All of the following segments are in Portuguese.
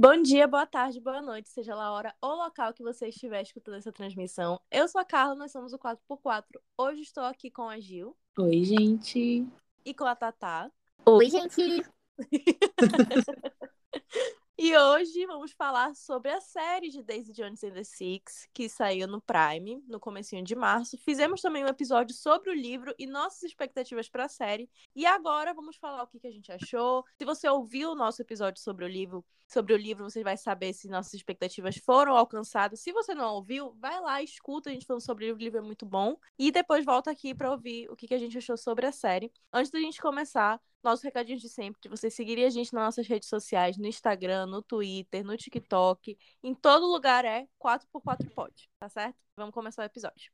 Bom dia, boa tarde, boa noite, seja lá a hora ou local que você estiver escutando essa transmissão. Eu sou a Carla, nós somos o 4x4. Hoje estou aqui com a Gil. Oi, gente. E com a Tatá. Oi, gente. E hoje vamos falar sobre a série de Daisy Jones and the Six, que saiu no Prime no comecinho de março. Fizemos também um episódio sobre o livro e nossas expectativas para a série. E agora vamos falar o que, que a gente achou. Se você ouviu o nosso episódio sobre o livro, sobre o livro, você vai saber se nossas expectativas foram alcançadas. Se você não ouviu, vai lá, escuta a gente falando sobre o livro, o livro é muito bom. E depois volta aqui para ouvir o que, que a gente achou sobre a série. Antes da gente começar, nosso recadinho de sempre, você seguir a gente nas nossas redes sociais, no Instagram, no Twitter, no TikTok, em todo lugar é 4x4pod, tá certo? Vamos começar o episódio.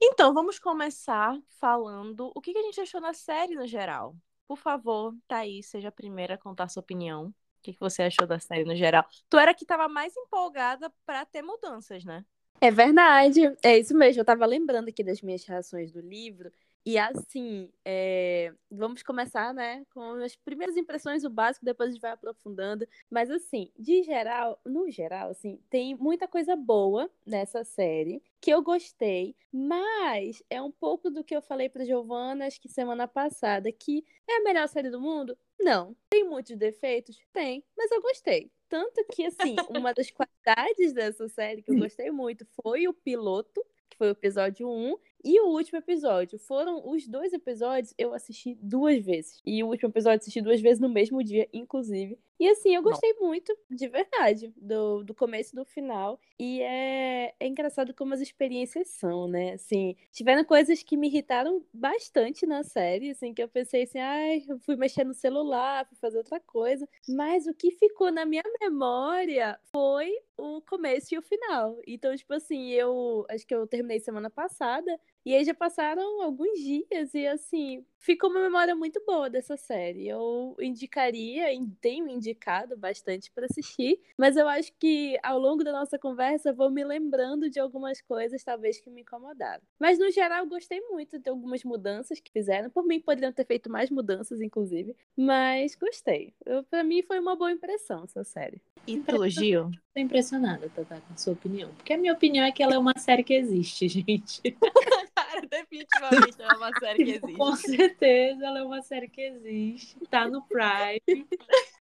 Então, vamos começar falando o que a gente achou na série no geral. Por favor, Thaís, seja a primeira a contar sua opinião. O que você achou da série no geral? Tu era que estava mais empolgada para ter mudanças, né? É verdade, é isso mesmo. Eu tava lembrando aqui das minhas reações do livro. E assim, é... vamos começar, né, com as primeiras impressões, o básico, depois a gente vai aprofundando. Mas assim, de geral, no geral, assim, tem muita coisa boa nessa série que eu gostei, mas é um pouco do que eu falei para Giovana, acho que semana passada, que é a melhor série do mundo? Não. Tem muitos defeitos? Tem, mas eu gostei. Tanto que, assim, uma das qualidades dessa série que eu gostei muito foi o piloto, que foi o episódio 1, e o último episódio. Foram os dois episódios eu assisti duas vezes. E o último episódio eu assisti duas vezes no mesmo dia, inclusive. E assim, eu gostei Não. muito, de verdade, do, do começo e do final. E é, é engraçado como as experiências são, né? Assim, tiveram coisas que me irritaram bastante na série, assim, que eu pensei assim, ai, eu fui mexer no celular, fui fazer outra coisa. Mas o que ficou na minha memória foi o começo e o final. Então, tipo assim, eu acho que eu terminei semana passada e aí já passaram alguns dias e assim, ficou uma memória muito boa dessa série. Eu indicaria, e tenho indicado bastante para assistir, mas eu acho que ao longo da nossa conversa vou me lembrando de algumas coisas talvez que me incomodaram. Mas no geral gostei muito de algumas mudanças que fizeram. Por mim poderiam ter feito mais mudanças inclusive, mas gostei. Para mim foi uma boa impressão essa série. E tu, Gil? Tô impressionada, Tata, com a sua opinião. Porque a minha opinião é que ela é uma série que existe, gente. Definitivamente ela é uma série que existe. Com certeza, ela é uma série que existe. Tá no Prime.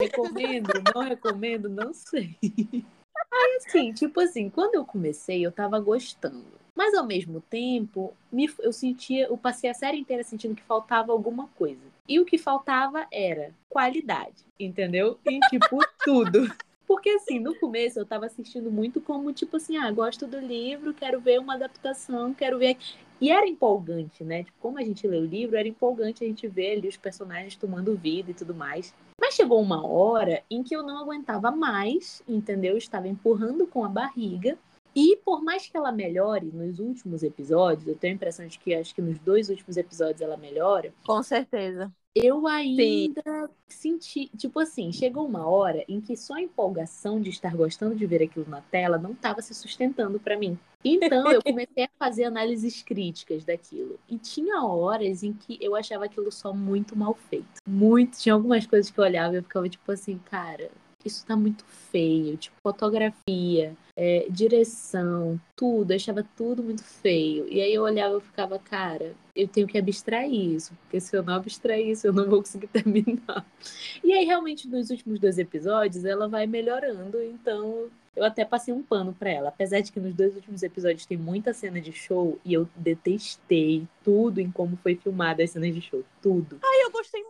Recomendo? Não recomendo? Não sei. Aí, assim, tipo assim, quando eu comecei, eu tava gostando. Mas ao mesmo tempo, me, eu sentia, eu passei a série inteira sentindo que faltava alguma coisa. E o que faltava era qualidade, entendeu? Em tipo tudo. Porque, assim, no começo eu tava assistindo muito como, tipo assim, ah, gosto do livro, quero ver uma adaptação, quero ver. E era empolgante, né? Tipo, como a gente lê o livro, era empolgante a gente ver ali os personagens tomando vida e tudo mais. Mas chegou uma hora em que eu não aguentava mais, entendeu? Eu estava empurrando com a barriga. E por mais que ela melhore nos últimos episódios, eu tenho a impressão de que acho que nos dois últimos episódios ela melhora. Com certeza eu ainda Sim. senti, tipo assim, chegou uma hora em que só a empolgação de estar gostando de ver aquilo na tela não estava se sustentando para mim. Então eu comecei a fazer análises críticas daquilo. E tinha horas em que eu achava aquilo só muito mal feito. Muito. Tinha algumas coisas que eu olhava e eu ficava tipo assim, cara, isso tá muito feio. Tipo, fotografia, é, direção, tudo, eu achava tudo muito feio. E aí eu olhava e ficava, cara, eu tenho que abstrair isso, porque se eu não abstrair isso, eu não vou conseguir terminar. E aí, realmente, nos últimos dois episódios, ela vai melhorando, então eu até passei um pano para ela. Apesar de que nos dois últimos episódios tem muita cena de show e eu detestei tudo em como foi filmada as cenas de show. Tudo. Ai, eu gostei.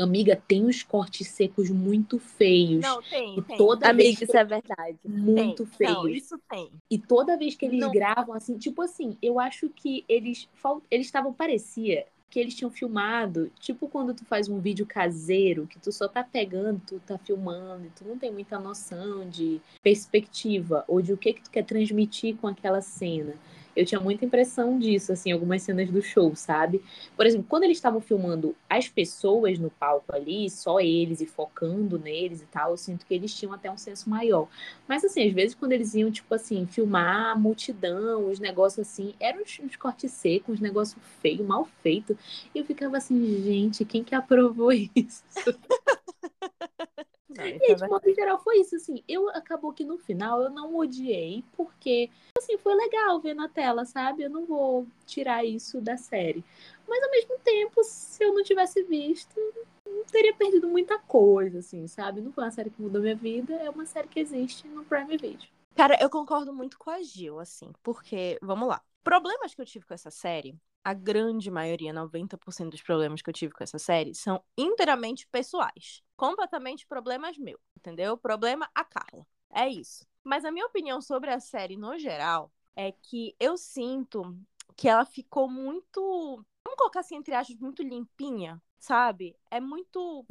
Amiga, tem uns cortes secos muito feios. Não, tem. E tem. toda Amiga, vez isso é verdade. Muito tem. feios. Não, isso tem. E toda vez que eles Não. gravam, assim, tipo assim, eu acho que eles fal- eles estavam, parecia que eles tinham filmado, tipo quando tu faz um vídeo caseiro, que tu só tá pegando, tu tá filmando, e tu não tem muita noção de perspectiva ou de o que que tu quer transmitir com aquela cena. Eu tinha muita impressão disso, assim, algumas cenas do show, sabe? Por exemplo, quando eles estavam filmando as pessoas no palco ali, só eles e focando neles e tal, eu sinto que eles tinham até um senso maior. Mas, assim, às vezes quando eles iam, tipo assim, filmar a multidão, os negócios assim, eram uns, cortes secos, uns negócios feios, mal feito. E eu ficava assim, gente, quem que aprovou isso? Não, e aí, de modo geral, foi isso, assim. Eu acabou que no final eu não odiei, porque, assim, foi legal ver na tela, sabe? Eu não vou tirar isso da série. Mas ao mesmo tempo, se eu não tivesse visto, não teria perdido muita coisa, assim, sabe? Não foi uma série que mudou minha vida, é uma série que existe no Prime Video. Cara, eu concordo muito com a Gil, assim, porque, vamos lá. Problemas que eu tive com essa série, a grande maioria, 90% dos problemas que eu tive com essa série, são inteiramente pessoais. Completamente problemas meus, entendeu? Problema a Carla. É isso. Mas a minha opinião sobre a série no geral é que eu sinto que ela ficou muito. Vamos colocar assim, entre aspas, muito limpinha, sabe? É muito.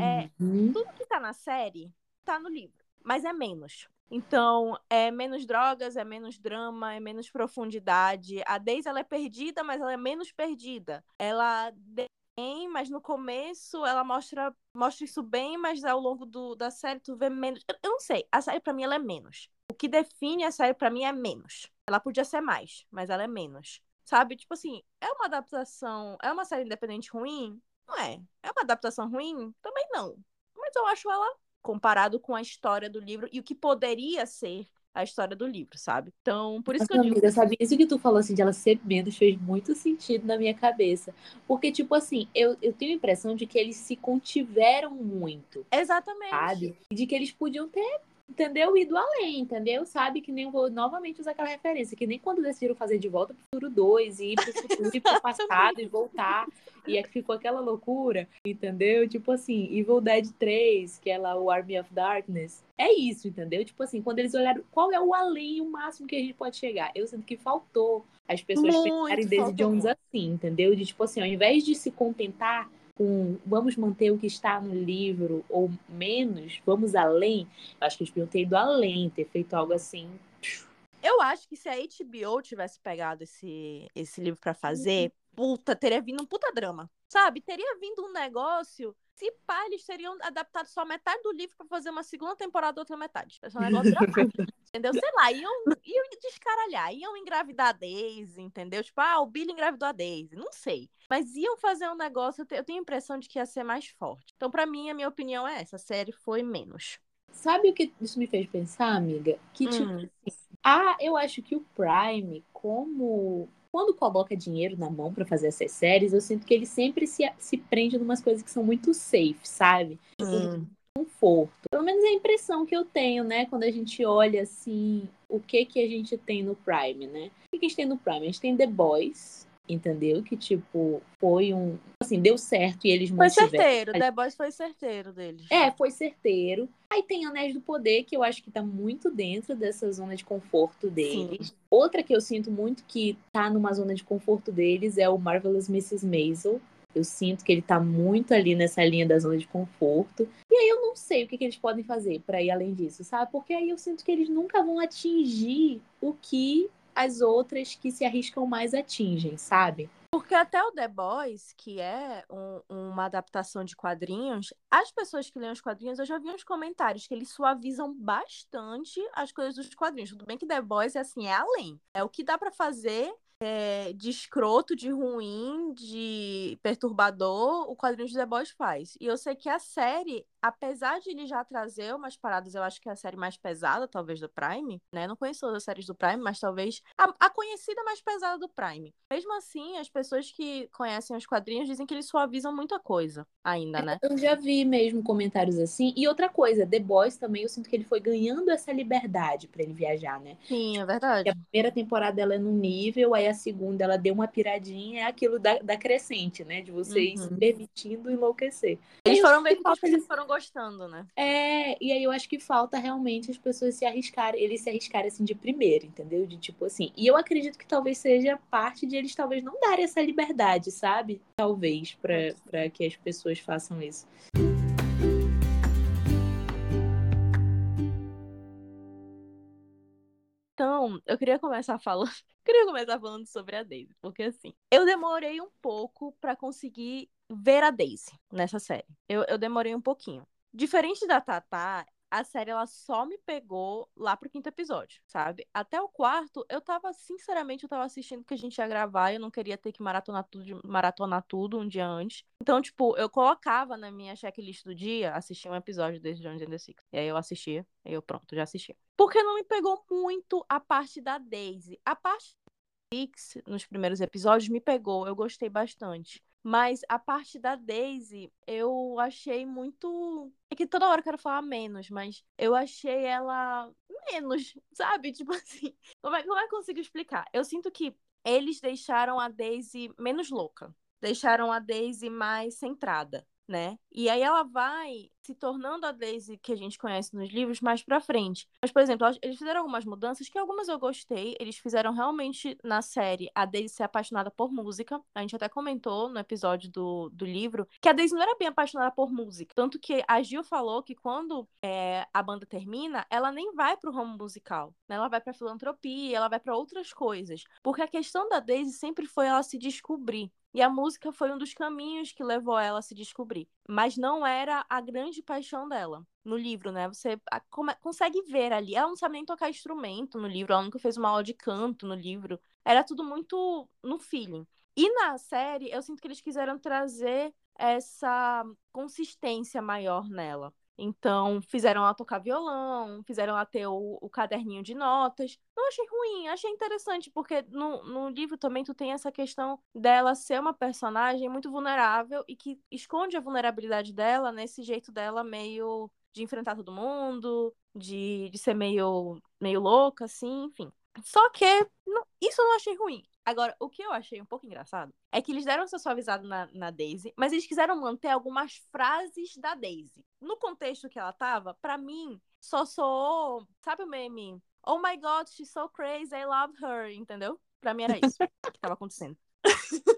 É, hum. tudo que tá na série tá no livro, mas é menos. Então, é menos drogas, é menos drama, é menos profundidade. A Daisy, ela é perdida, mas ela é menos perdida. Ela bem, mas no começo ela mostra, mostra isso bem, mas ao longo do, da série tu vê menos. Eu, eu não sei, a série pra mim ela é menos. O que define a série pra mim é menos. Ela podia ser mais, mas ela é menos. Sabe? Tipo assim, é uma adaptação, é uma série independente ruim? Não é. É uma adaptação ruim? Também não. Mas eu acho ela comparado com a história do livro e o que poderia ser a história do livro, sabe? Então, por isso que eu digo. amiga, sabe? Isso que tu falou assim de ela ser menos fez muito sentido na minha cabeça. Porque, tipo assim, eu, eu tenho a impressão de que eles se contiveram muito, Exatamente. sabe? De que eles podiam ter, entendeu? Ido além, entendeu? Sabe? Que nem eu vou novamente usar aquela referência, que nem quando decidiram fazer de volta pro futuro 2 e ir pro futuro e pro passado e voltar. E é que ficou aquela loucura, entendeu? Tipo assim, Evil Dead 3, que é lá o Army of Darkness. É isso, entendeu? Tipo assim, quando eles olharam qual é o além, o máximo que a gente pode chegar. Eu sinto que faltou as pessoas Muito pensarem faltou Jones assim, entendeu? De tipo assim, ao invés de se contentar com vamos manter o que está no livro ou menos, vamos além. Eu acho que eles podiam ter ido além, ter feito algo assim. Eu acho que se a HBO tivesse pegado esse, esse livro pra fazer, puta, teria vindo um puta drama. Sabe? Teria vindo um negócio. Se pá, eles teriam adaptado só metade do livro pra fazer uma segunda temporada, outra metade. Esse é um negócio dramático. Entendeu? Sei lá, iam, iam descaralhar, iam engravidar a Daisy, entendeu? Tipo, ah, o Billy engravidou a Daisy, não sei. Mas iam fazer um negócio, eu te- eu tenho a impressão de que ia ser mais forte. Então, pra mim, a minha opinião é essa: a série foi menos. Sabe o que isso me fez pensar, amiga? Que tipo Hum. Ah, eu acho que o Prime, como quando coloca dinheiro na mão pra fazer essas séries, eu sinto que ele sempre se, se prende em umas coisas que são muito safe, sabe? Hum. Conforto. Pelo menos é a impressão que eu tenho, né? Quando a gente olha assim, o que que a gente tem no Prime, né? O que, a gente tem no Prime? A gente tem The Boys, entendeu? Que tipo, foi um. Assim, deu certo e eles Foi mantiveram. certeiro, The Boys foi certeiro deles. É, foi certeiro. Aí tem Anéis do Poder, que eu acho que tá muito dentro dessa zona de conforto deles. Outra que eu sinto muito que tá numa zona de conforto deles é o Marvelous Mrs. Maisel. Eu sinto que ele tá muito ali nessa linha da zona de conforto. E aí eu não sei o que, que eles podem fazer pra ir além disso, sabe? Porque aí eu sinto que eles nunca vão atingir o que as outras que se arriscam mais atingem, sabe? Porque até o The Boys, que é um- uma adaptação de quadrinhos, as pessoas que leem os quadrinhos, eu já vi uns comentários que eles suavizam bastante as coisas dos quadrinhos. Tudo bem que The Boys é assim, é além. É o que dá pra fazer é, de escroto, de ruim, de perturbador, o quadrinho de The Boys faz. E eu sei que a série, apesar de ele já trazer umas paradas, eu acho que é a série mais pesada, talvez, do Prime, né? Não conheço todas as séries do Prime, mas talvez a, a conhecida mais pesada do Prime. Mesmo assim, as pessoas que conhecem os quadrinhos dizem que eles suavizam muita coisa ainda, né? Eu já vi mesmo comentários assim. E outra coisa, The Boys também, eu sinto que ele foi ganhando essa liberdade pra ele viajar, né? Sim, é Porque verdade. a primeira temporada ela é num nível, aí a segunda ela deu uma piradinha, é aquilo da, da crescente, né? De você ir se Uhum. permitindo enlouquecer. Eles foram acho que eles- foram gostando, né? É, e aí eu acho que falta realmente as pessoas se arriscarem, eles se arriscarem assim de primeiro, entendeu? De tipo assim. E eu acredito que talvez seja parte de eles talvez não darem essa liberdade, sabe? Talvez, pra pra que as pessoas façam isso. Então, eu queria começar falando. queria começar falando sobre a Daisy, porque assim, eu demorei um pouco para conseguir ver a Daisy nessa série. Eu, eu demorei um pouquinho. Diferente da Tatá, a série ela só me pegou lá pro quinto episódio, sabe? Até o quarto, eu tava, sinceramente, eu tava assistindo que a gente ia gravar, eu não queria ter que maratonar tudo, maratonar tudo um dia antes. Então, tipo, eu colocava na minha checklist do dia, assistir um episódio desse Jones and the Six. E aí eu assistia, aí eu pronto, já assistia. Porque não me pegou muito a parte da Daisy. A parte Six, nos primeiros episódios, me pegou, eu gostei bastante. Mas a parte da Daisy, eu achei muito. É que toda hora eu quero falar menos, mas eu achei ela menos, sabe? Tipo assim. Como é, como é que eu consigo explicar? Eu sinto que eles deixaram a Daisy menos louca. Deixaram a Daisy mais centrada né? E aí ela vai se tornando a Daisy que a gente conhece nos livros mais pra frente. Mas, por exemplo, eles fizeram algumas mudanças que algumas eu gostei. Eles fizeram realmente na série a Daisy ser apaixonada por música. A gente até comentou no episódio do, do livro que a Daisy não era bem apaixonada por música. Tanto que a Gil falou que quando é, a banda termina, ela nem vai pro ramo musical. Né? Ela vai pra filantropia, ela vai para outras coisas. Porque a questão da Daisy sempre foi ela se descobrir. E a música foi um dos caminhos que levou ela a se descobrir. Mas não era a grande paixão dela. No livro, né? Você consegue ver ali. Ela não sabe nem tocar instrumento no livro. Ela nunca fez uma aula de canto no livro. Era tudo muito no feeling. E na série, eu sinto que eles quiseram trazer essa consistência maior nela. Então, fizeram ela tocar violão, fizeram ela ter o, o, caderninho de notas. Não achei ruim, achei interessante, porque no, no livro também tu tem essa questão dela ser uma personagem muito vulnerável e que esconde a vulnerabilidade dela nesse jeito dela meio de enfrentar todo mundo, de, de ser meio, meio louca, assim, enfim. Só que não, isso eu não achei ruim. Agora, o que eu achei um pouco engraçado é que eles deram essa suavizada na, na Daisy, mas eles quiseram manter algumas frases da Daisy. No contexto que ela tava, para mim, só soou. Sabe o meme? Oh my god, she's so crazy, I love her, entendeu? Pra mim era isso que tava acontecendo.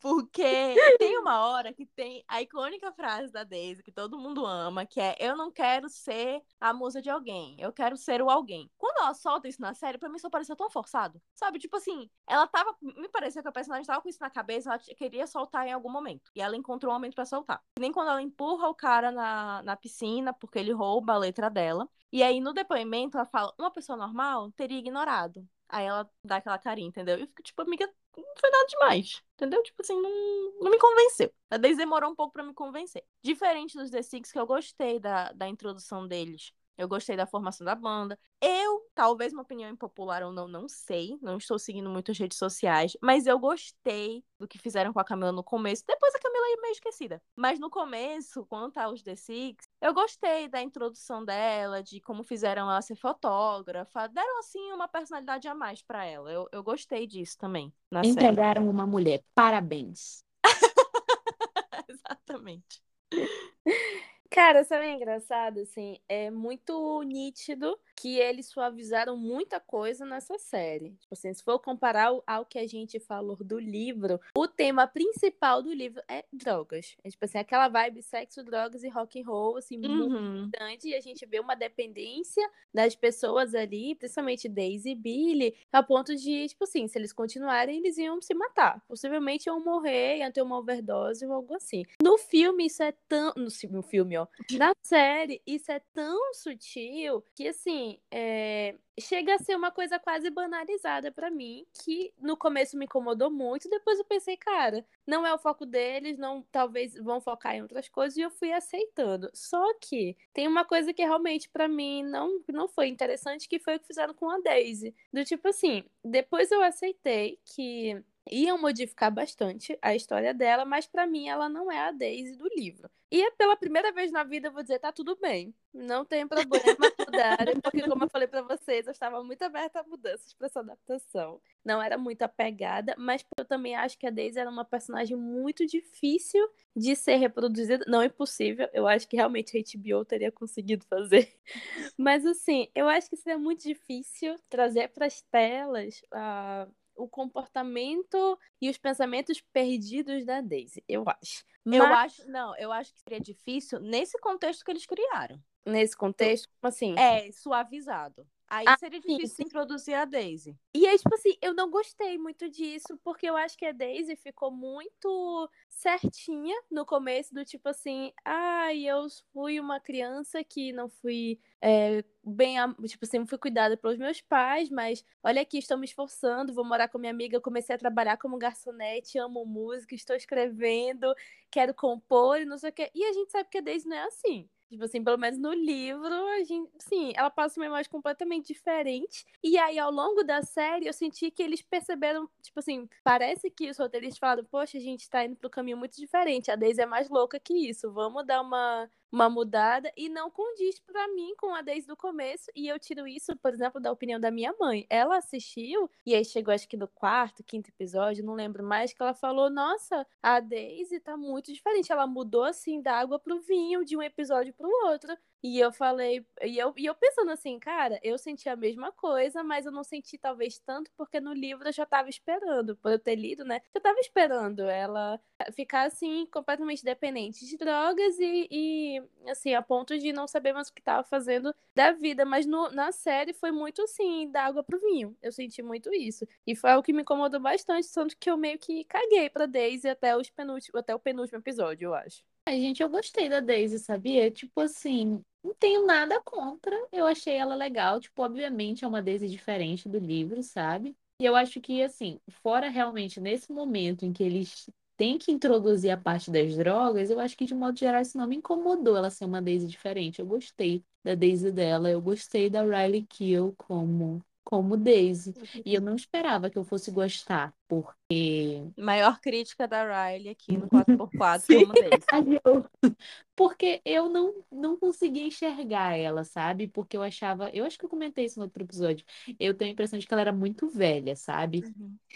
Porque tem uma hora que tem a icônica frase da Daisy que todo mundo ama, que é eu não quero ser a musa de alguém, eu quero ser o alguém. Quando ela solta isso na série, pra mim só pareceu tão forçado. Sabe? Tipo assim, ela tava. Me parecia que a personagem tava com isso na cabeça, ela queria soltar em algum momento. E ela encontrou um momento para soltar. Nem quando ela empurra o cara na, na piscina, porque ele rouba a letra dela. E aí, no depoimento, ela fala: uma pessoa normal teria ignorado. Aí ela dá aquela carinha, entendeu? E eu fico tipo, amiga, não foi nada demais. Entendeu? Tipo assim, não, não me convenceu. A Daisy demorou um pouco para me convencer. Diferente dos The Six, que eu gostei da, da introdução deles. Eu gostei da formação da banda. Eu, talvez uma opinião impopular ou não, não sei. Não estou seguindo muitas redes sociais. Mas eu gostei do que fizeram com a Camila no começo. Depois a Camila é meio esquecida. Mas no começo, quando tá os The Six, eu gostei da introdução dela, de como fizeram ela ser fotógrafa. Deram, assim, uma personalidade a mais para ela. Eu, eu gostei disso também. Entregaram série. uma mulher. Parabéns. Exatamente. Cara, sabe é engraçado, assim, é muito nítido que eles suavizaram muita coisa nessa série. Tipo assim, se for comparar ao que a gente falou do livro, o tema principal do livro é drogas. É tipo assim, aquela vibe sexo, drogas e rock and roll, assim, uhum. muito grande, e a gente vê uma dependência das pessoas ali, principalmente Daisy e Billy, a ponto de, tipo assim, se eles continuarem, eles iam se matar. Possivelmente iam morrer, iam ter uma overdose ou algo assim. No filme, isso é tão. No filme, na série, isso é tão sutil que, assim, é... chega a ser uma coisa quase banalizada para mim, que no começo me incomodou muito, depois eu pensei, cara, não é o foco deles, não talvez vão focar em outras coisas, e eu fui aceitando. Só que tem uma coisa que realmente para mim não, não foi interessante, que foi o que fizeram com a Daisy. Do tipo assim, depois eu aceitei que iam modificar bastante a história dela, mas para mim ela não é a Daisy do livro. E é pela primeira vez na vida eu vou dizer, tá tudo bem. Não tem problema mudar, porque como eu falei para vocês, eu estava muito aberta a mudanças para essa adaptação. Não era muito apegada, mas eu também acho que a Daisy era uma personagem muito difícil de ser reproduzida. Não impossível, eu acho que realmente a HBO teria conseguido fazer. Mas assim, eu acho que seria muito difícil trazer para as telas uh, o comportamento e os pensamentos perdidos da Daisy, eu acho. Mas... Eu acho, não, eu acho que seria difícil nesse contexto que eles criaram. Nesse contexto, como assim? É, suavizado. Aí Ah, seria difícil sim. introduzir a Daisy. E aí, tipo assim, eu não gostei muito disso, porque eu acho que a Daisy ficou muito certinha no começo, do tipo assim, ai, eu fui uma criança que não fui é, bem, tipo assim, fui cuidada pelos meus pais, mas olha aqui, estou me esforçando, vou morar com minha amiga, comecei a trabalhar como garçonete, amo música, estou escrevendo, quero compor e não sei o quê. E a gente sabe que a Daisy não é assim. Tipo assim, pelo menos no livro, a gente, sim, ela passa uma imagem completamente diferente. E aí, ao longo da série, eu senti que eles perceberam, tipo assim, parece que os roteiristas falaram, poxa, a gente tá indo pro caminho muito diferente. A Daisy é mais louca que isso. Vamos dar uma, uma mudada. E não condiz pra mim com a Daisy do começo. E eu tiro isso, por exemplo, da opinião da minha mãe. Ela assistiu, e aí chegou acho que no quarto, quinto episódio, não lembro mais, que ela falou: Nossa, a Daisy tá muito diferente. Ela mudou assim da água pro vinho de um episódio pro outro. E eu falei, e eu, e eu pensando assim, cara, eu senti a mesma coisa, mas eu não senti talvez tanto, porque no livro eu já tava esperando, por eu ter lido, né? Eu tava esperando ela ficar assim, completamente dependente de drogas e, e assim, a ponto de não saber mais o que tava fazendo da vida. Mas no, na série foi muito assim, da água pro vinho. Eu senti muito isso. E foi algo que me incomodou bastante, tanto que eu meio que caguei pra Daisy até, os penúltimo, até o penúltimo episódio, eu acho. Ai, gente, eu gostei da Daisy, sabia? Tipo assim, não tenho nada contra. Eu achei ela legal. Tipo, obviamente é uma Daisy diferente do livro, sabe? E eu acho que, assim, fora realmente nesse momento em que eles têm que introduzir a parte das drogas, eu acho que, de modo geral, isso não me incomodou ela ser uma Daisy diferente. Eu gostei da Daisy dela, eu gostei da Riley Keough como, como Daisy. E eu não esperava que eu fosse gostar, porque Maior crítica da Riley aqui no 4x4 Sim. como Daisy. Porque eu não, não conseguia enxergar ela, sabe? Porque eu achava. Eu acho que eu comentei isso no outro episódio. Eu tenho a impressão de que ela era muito velha, sabe?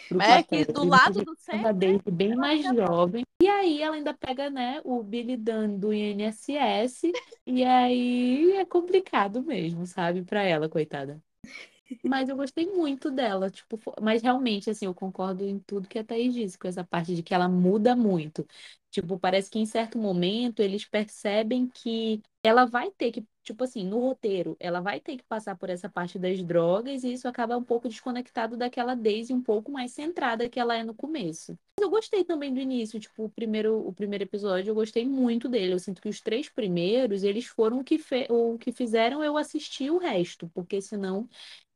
Pro É que do lado do Sam, né? desde bem mais jovem. E aí ela ainda pega, né, o Billy Dunn do INSS. E aí é complicado mesmo, sabe? Pra ela, coitada. Mas eu gostei muito dela, tipo, mas realmente, assim, eu concordo em tudo que a Thaís disse, com essa parte de que ela muda muito. Tipo, parece que em certo momento eles percebem que ela vai ter que, tipo assim, no roteiro, ela vai ter que passar por essa parte das drogas e isso acaba um pouco desconectado daquela Daisy um pouco mais centrada que ela é no começo. Mas eu gostei também do início, tipo, o primeiro, o primeiro episódio, eu gostei muito dele. Eu sinto que os três primeiros, eles foram o que, fe... o que fizeram eu assistir o resto, porque senão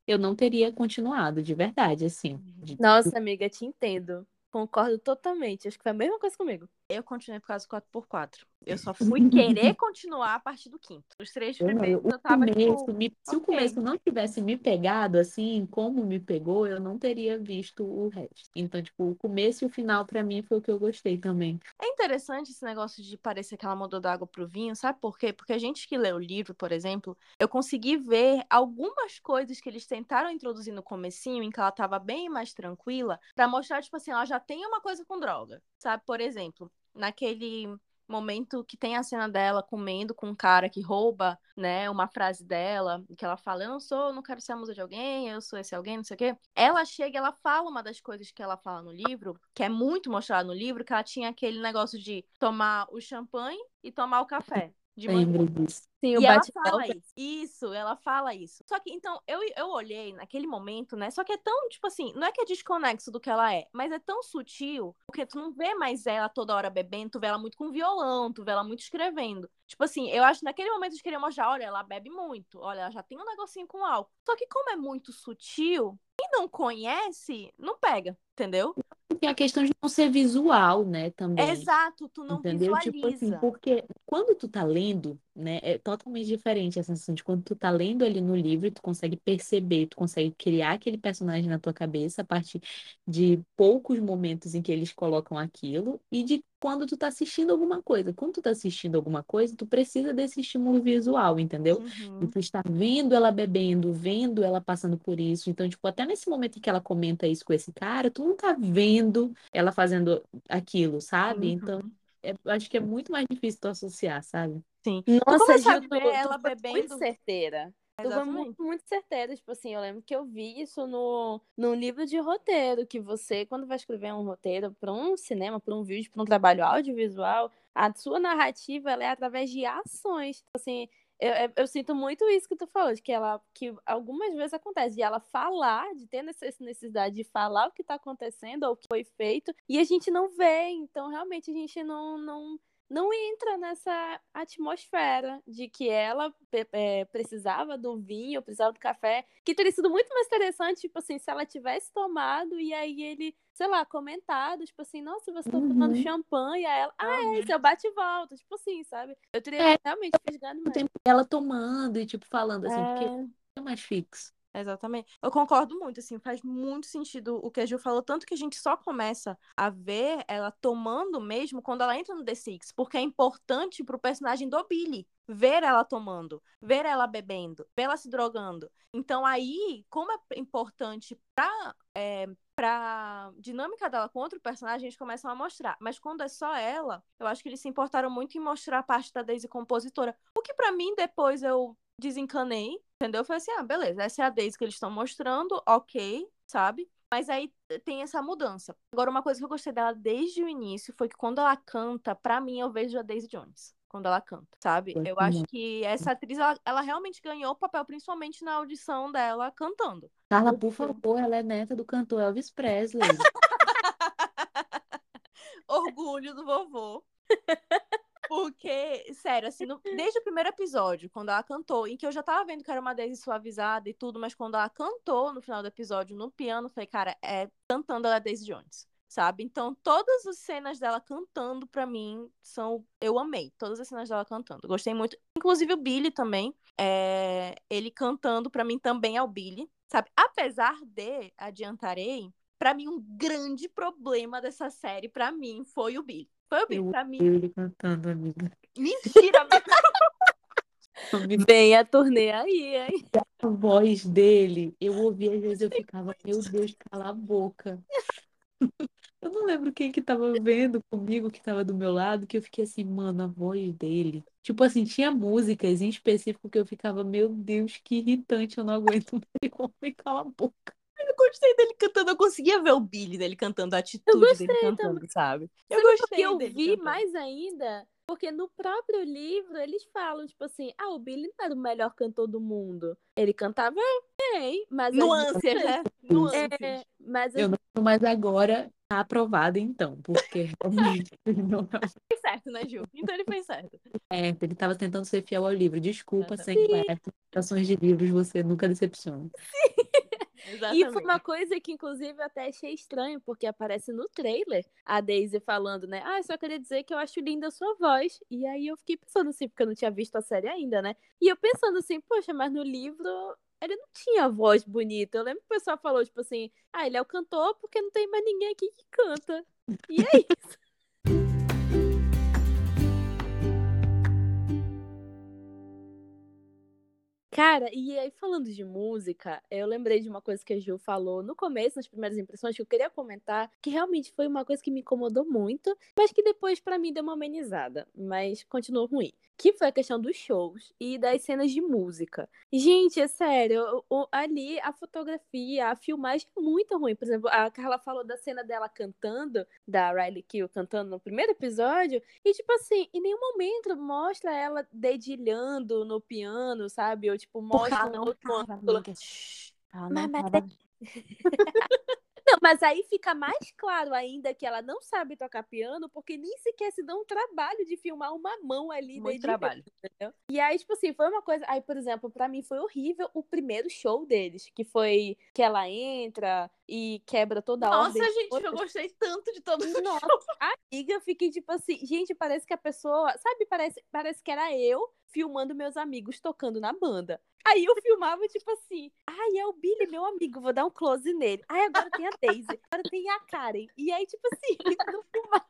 eu não teria continuado, de verdade, assim. De- Nossa, amiga, te entendo. Concordo totalmente. Acho que foi a mesma coisa comigo. Eu continuei por causa do 4x4. Eu só fui querer continuar a partir do quinto. Os três primeiros eu- eu o tava começo, tipo. me- se o ok. começo não tivesse me pegado assim, como me pegou, eu não teria visto o resto. Então, tipo, o começo e o final, pra mim, foi o que eu gostei também. É interessante esse negócio de parecer que ela mudou da água pro vinho, sabe por quê? Porque a gente que lê o livro, por exemplo, eu consegui ver algumas coisas que eles tentaram introduzir no comecinho, em que ela tava bem mais tranquila, pra mostrar, tipo assim, ela já tem uma coisa com droga, sabe? Por exemplo, naquele momento que tem a cena dela comendo com um cara que rouba, né, uma frase dela, que ela fala, eu não sou, não quero ser a musa de alguém, eu sou esse alguém, não sei o quê. Ela chega, ela fala uma das coisas que ela fala no livro, que é muito mostrado no livro, que ela tinha aquele negócio de tomar o champanhe e tomar o café de. Lembro disso. Sim, o E ela fala isso. Isso, ela fala isso. Só que, então, eu, eu olhei naquele momento, né? Só que é tão, tipo assim, não é que é desconexo do que ela é, mas é tão sutil, porque tu não vê mais ela toda hora bebendo, tu vê ela muito com violão, tu vê ela muito escrevendo. Tipo assim, eu acho que naquele momento eles queriam mostrar, olha, ela bebe muito, olha, ela já tem um negocinho com álcool. Só que como é muito sutil, quem não conhece, não pega, entendeu? Tem a questão de não ser visual, né, também. Exato, tu não Entendeu? visualiza. Tipo assim, porque quando tu tá lendo, né, é totalmente diferente a sensação de quando tu tá lendo ali no livro, tu consegue perceber, tu consegue criar aquele personagem na tua cabeça a partir de poucos momentos em que eles colocam aquilo e de quando tu tá assistindo alguma coisa. Quando tu tá assistindo alguma coisa, tu precisa desse estímulo visual, entendeu? Uhum. E tu está vendo ela bebendo, vendo ela passando por isso. Então, tipo, até nesse momento em que ela comenta isso com esse cara, tu não tá vendo ela fazendo aquilo, sabe? Então, Uhum. é- eu acho que é muito mais difícil tu associar, sabe? Sim. Nossa, a Gil, tu, ver tu ela foi bebendo- muito certeira. Tu foi muito, muito certeira. Tipo assim, eu lembro que eu vi isso no, num livro de roteiro, que você, quando vai escrever um roteiro para um cinema, para um vídeo, para um trabalho audiovisual, a sua narrativa ela é através de ações. Tipo Assim, Eu, eu, sinto muito isso que tu falou, de que ela que algumas vezes acontece de ela falar, de ter necessidade de falar o que tá acontecendo ou o que foi feito, e a gente não vê, então realmente a gente não, não não entra nessa atmosfera de que ela é, precisava do vinho, precisava do café, que teria sido muito mais interessante, tipo assim, se ela tivesse tomado e aí ele, sei lá, comentado, tipo assim, nossa, você tá uhum. tomando champanhe, aí ela, ah, é, isso, eu bate e volta, tipo assim, sabe? Eu teria é, realmente fisgado mais. Ela tomando e, tipo, falando assim, é... porque é mais fixo. Exatamente. Eu concordo muito, assim, faz muito sentido o que a Gil falou, tanto que a gente só começa a ver ela tomando mesmo quando ela entra no The Six, porque é importante pro personagem do Billy ver ela tomando, ver ela bebendo, ver ela se drogando. Então aí, como é importante pra, é, pra dinâmica dela com outro personagem, eles começam a mostrar. Mas quando é só ela, eu acho que eles se importaram muito em mostrar a parte da Daisy compositora. O que para mim, depois eu desencanei, entendeu? Eu falei assim, ah, beleza, essa é a Daisy que eles estão mostrando, ok, sabe? Mas aí tem essa mudança. Agora, uma coisa que eu gostei dela desde o início foi que quando ela canta, pra mim, eu vejo a Daisy Jones. Quando ela canta, sabe? Eu acho que essa atriz, ela, ela realmente ganhou o papel, principalmente na audição dela cantando. Carla, por favor, ela é neta do cantor Elvis Presley. Orgulho do vovô. Porque, sério, assim, no, desde o primeiro episódio, quando ela cantou, em que eu já tava vendo que era uma Daisy suavizada e tudo, mas quando ela cantou no final do episódio no piano, eu falei, cara, é cantando ela é Daisy Jones, sabe? Então, todas as cenas dela cantando, pra mim, são. Eu amei. Todas as cenas dela cantando. Gostei muito. Inclusive o Billy também. É... Ele cantando, pra mim, também é o Billy, sabe? Apesar de, adiantarei, para mim um grande problema dessa série para mim foi o Billy. O Billy pra mim. ele cantando, amiga. Mentira, amiga. Vem a turnê aí, hein? A voz dele, eu ouvia às vezes eu ficava, meu Deus, cala a boca. Eu não lembro quem que tava vendo comigo, que tava do meu lado, que eu fiquei assim, mano, a voz dele. Tipo assim, tinha músicas em específico que eu ficava, meu Deus, que irritante, eu não aguento mais. Homem, cala a boca. Eu gostei dele cantando, eu conseguia ver o Billy dele cantando, a atitude dele cantando, também. sabe? Eu Sabe gostei porque eu vi cantando. mais ainda, porque no próprio livro eles falam, tipo assim, ah, o Billy não era o melhor cantor do mundo. Ele cantava bem, mas... Nuances, né? Nuances. É, mas eu não, mas agora tá aprovado então, porque realmente ele não é Fez certo, né, Ju? Então ele fez certo. É, ele tava tentando ser fiel ao livro. Desculpa, sem adaptações de livros você nunca decepciona. Sim. Exatamente. E foi uma coisa que, inclusive, eu até achei estranho, porque aparece no trailer a Daisy falando, né? Ah, só queria dizer que eu acho linda a sua voz. E aí eu fiquei pensando assim, porque eu não tinha visto a série ainda, né? E eu pensando assim, poxa, mas no livro ele não tinha voz bonita. Eu lembro que o pessoal falou, tipo assim, ah, ele é o cantor porque não tem mais ninguém aqui que canta. E é isso. Cara, e aí falando de música, eu lembrei de uma coisa que a Ju falou no começo, nas primeiras impressões, que eu queria comentar, que realmente foi uma coisa que me incomodou muito, mas que depois para mim deu uma amenizada, mas continuou ruim. Que foi a questão dos shows e das cenas de música. Gente, é sério, ali a fotografia, a filmagem é muito ruim. Por exemplo, a Carla falou da cena dela cantando, da Riley Kill cantando no primeiro episódio, e tipo assim, em nenhum momento mostra ela dedilhando no piano, sabe? Ou tipo, mostra um outro ângulo. Não, mas aí fica mais claro ainda que ela não sabe tocar piano, porque nem sequer se dá um trabalho de filmar uma mão ali. Muito trabalho. Entendeu? E aí, tipo assim, foi uma coisa. Aí, por exemplo, para mim foi horrível o primeiro show deles, que foi que ela entra e quebra toda a Nossa, ordem. Nossa, gente, eu gostei tanto de todo mundo. Nossa, amiga, fiquei tipo assim, gente, parece que a pessoa, sabe, parece, parece que era eu filmando meus amigos tocando na banda. Aí eu filmava, tipo assim, ai, é o Billy, meu amigo, vou dar um close nele. Ai, agora tem a Daisy, agora tem a Karen. E aí, tipo assim.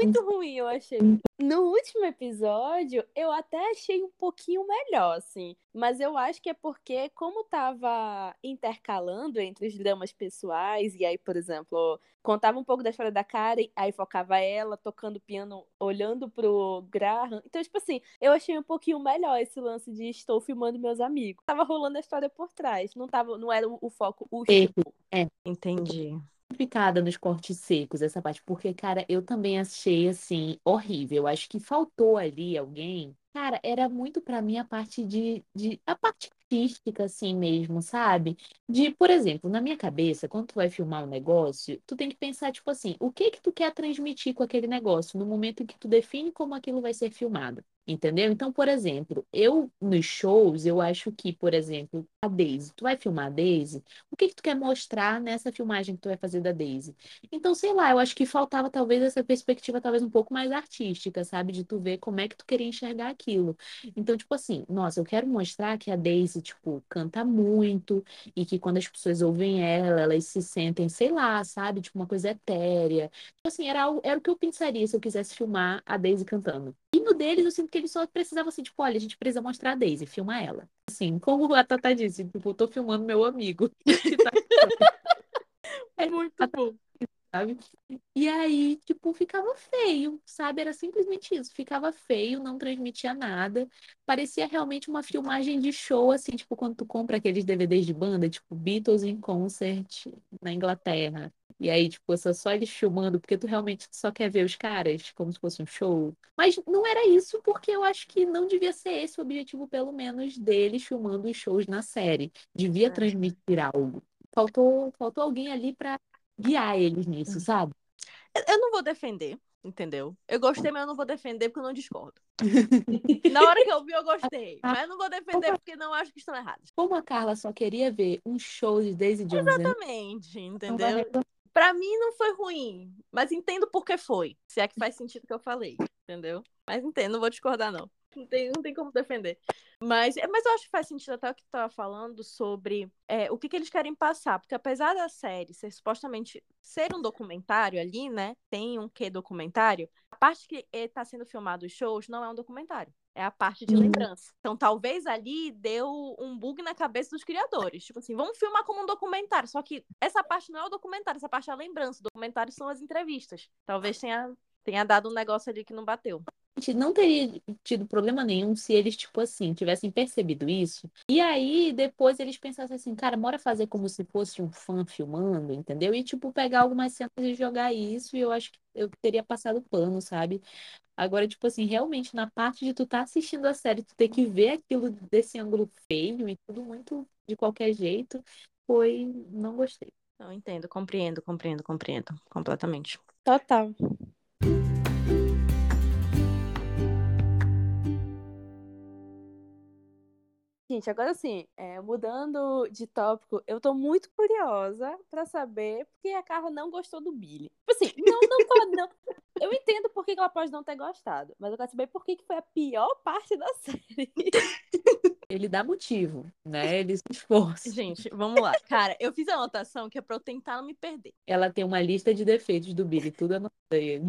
Muito ruim, eu achei. No último episódio, eu até achei um pouquinho melhor, assim. Mas eu acho que é porque, como tava intercalando entre os dramas pessoais, e aí, por exemplo, contava um pouco da história da Karen, aí focava ela tocando piano, olhando pro Graham. Então, tipo assim, eu achei um pouquinho melhor esse lance de estou filmando meus amigos. Tava rolando a história por trás, não, tava, não era o, foco, o show. É, entendi ficada nos cortes secos essa parte, porque, cara, eu também achei, assim, horrível. Acho que faltou ali alguém Cara, era muito pra mim a parte de, de a parte artística, assim mesmo, sabe? De, por exemplo, na minha cabeça, quando tu vai filmar um negócio, tu tem que pensar, tipo assim, o que que tu quer transmitir com aquele negócio no momento em que tu define como aquilo vai ser filmado. Entendeu? Então, por exemplo, eu nos shows, eu acho que, por exemplo, a Daisy, tu vai filmar a Daisy, o que que tu quer mostrar nessa filmagem que tu vai fazer da Daisy? Então, sei lá, eu acho que faltava talvez essa perspectiva talvez um pouco mais artística, sabe? De tu ver como é que tu queria enxergar aquilo. Então, tipo assim, nossa, eu quero mostrar que a Daisy, tipo, canta muito e que quando as pessoas ouvem ela, elas se sentem, sei lá, sabe? Tipo, uma coisa etérea. Tipo assim, era, era o que eu pensaria se eu quisesse filmar a Daisy cantando. E no deles, eu sinto que eles só precisavam assim, tipo, olha, a gente precisa mostrar a Daisy, filma ela. Assim, como a Tata disse, tipo, eu tô filmando meu amigo. é muito bom sabe? E aí, tipo, ficava feio, sabe? Era simplesmente isso. Ficava feio, não transmitia nada. Parecia realmente uma filmagem de show, assim, tipo, quando tu compra aqueles DVDs de banda, tipo, Beatles em concert na Inglaterra. E aí, tipo, só eles filmando, porque tu realmente só quer ver os caras, como se fosse um show. Mas não era isso, porque eu acho que não devia ser esse o objetivo, pelo menos, deles filmando os shows na série. Devia é. transmitir algo. Faltou, faltou alguém ali para guiar eles nisso, hum. sabe? Eu não vou defender, entendeu? Eu gostei, mas eu não vou defender porque eu não discordo. Na hora que eu vi, eu gostei. Mas eu não vou defender porque não acho que estão errados. Como a Carla só queria ver um show de Daisy Jones. Né? Exatamente, entendeu? Pra mim não foi ruim, mas entendo por que foi. Se é que faz sentido o que eu falei, entendeu? Mas entendo, não vou discordar, não. Não tem, não tem como defender. Mas, é, mas eu acho que faz sentido até o que tu estava falando sobre é, o que, que eles querem passar. Porque apesar da série ser supostamente ser um documentário ali, né? Tem um quê documentário. A parte que está sendo filmado os shows não é um documentário. É a parte de uhum. lembrança. Então, talvez ali deu um bug na cabeça dos criadores. Tipo assim, vamos filmar como um documentário. Só que essa parte não é o documentário, essa parte é a lembrança. O documentário são as entrevistas. Talvez tenha, tenha dado um negócio ali que não bateu não teria tido problema nenhum se eles, tipo assim, tivessem percebido isso. E aí, depois eles pensassem assim, cara, bora fazer como se fosse um fã filmando, entendeu? E, tipo, pegar algumas cenas e jogar isso, e eu acho que eu teria passado pano, sabe? Agora, tipo assim, realmente, na parte de tu tá assistindo a série, tu ter que ver aquilo desse ângulo feio e tudo muito de qualquer jeito, foi. Não gostei. Não entendo, compreendo, compreendo, compreendo. Completamente. Total. Gente, agora sim, é, mudando de tópico, eu tô muito curiosa pra saber porque a Carla não gostou do Billy. Tipo assim, não, não tô, não. Eu entendo por que ela pode não ter gostado, mas eu quero saber por que foi a pior parte da série. Ele dá motivo, né? Ele se esforça. Gente, vamos lá. Cara, eu fiz a anotação que é pra eu tentar não me perder. Ela tem uma lista de defeitos do Billy, tudo anotado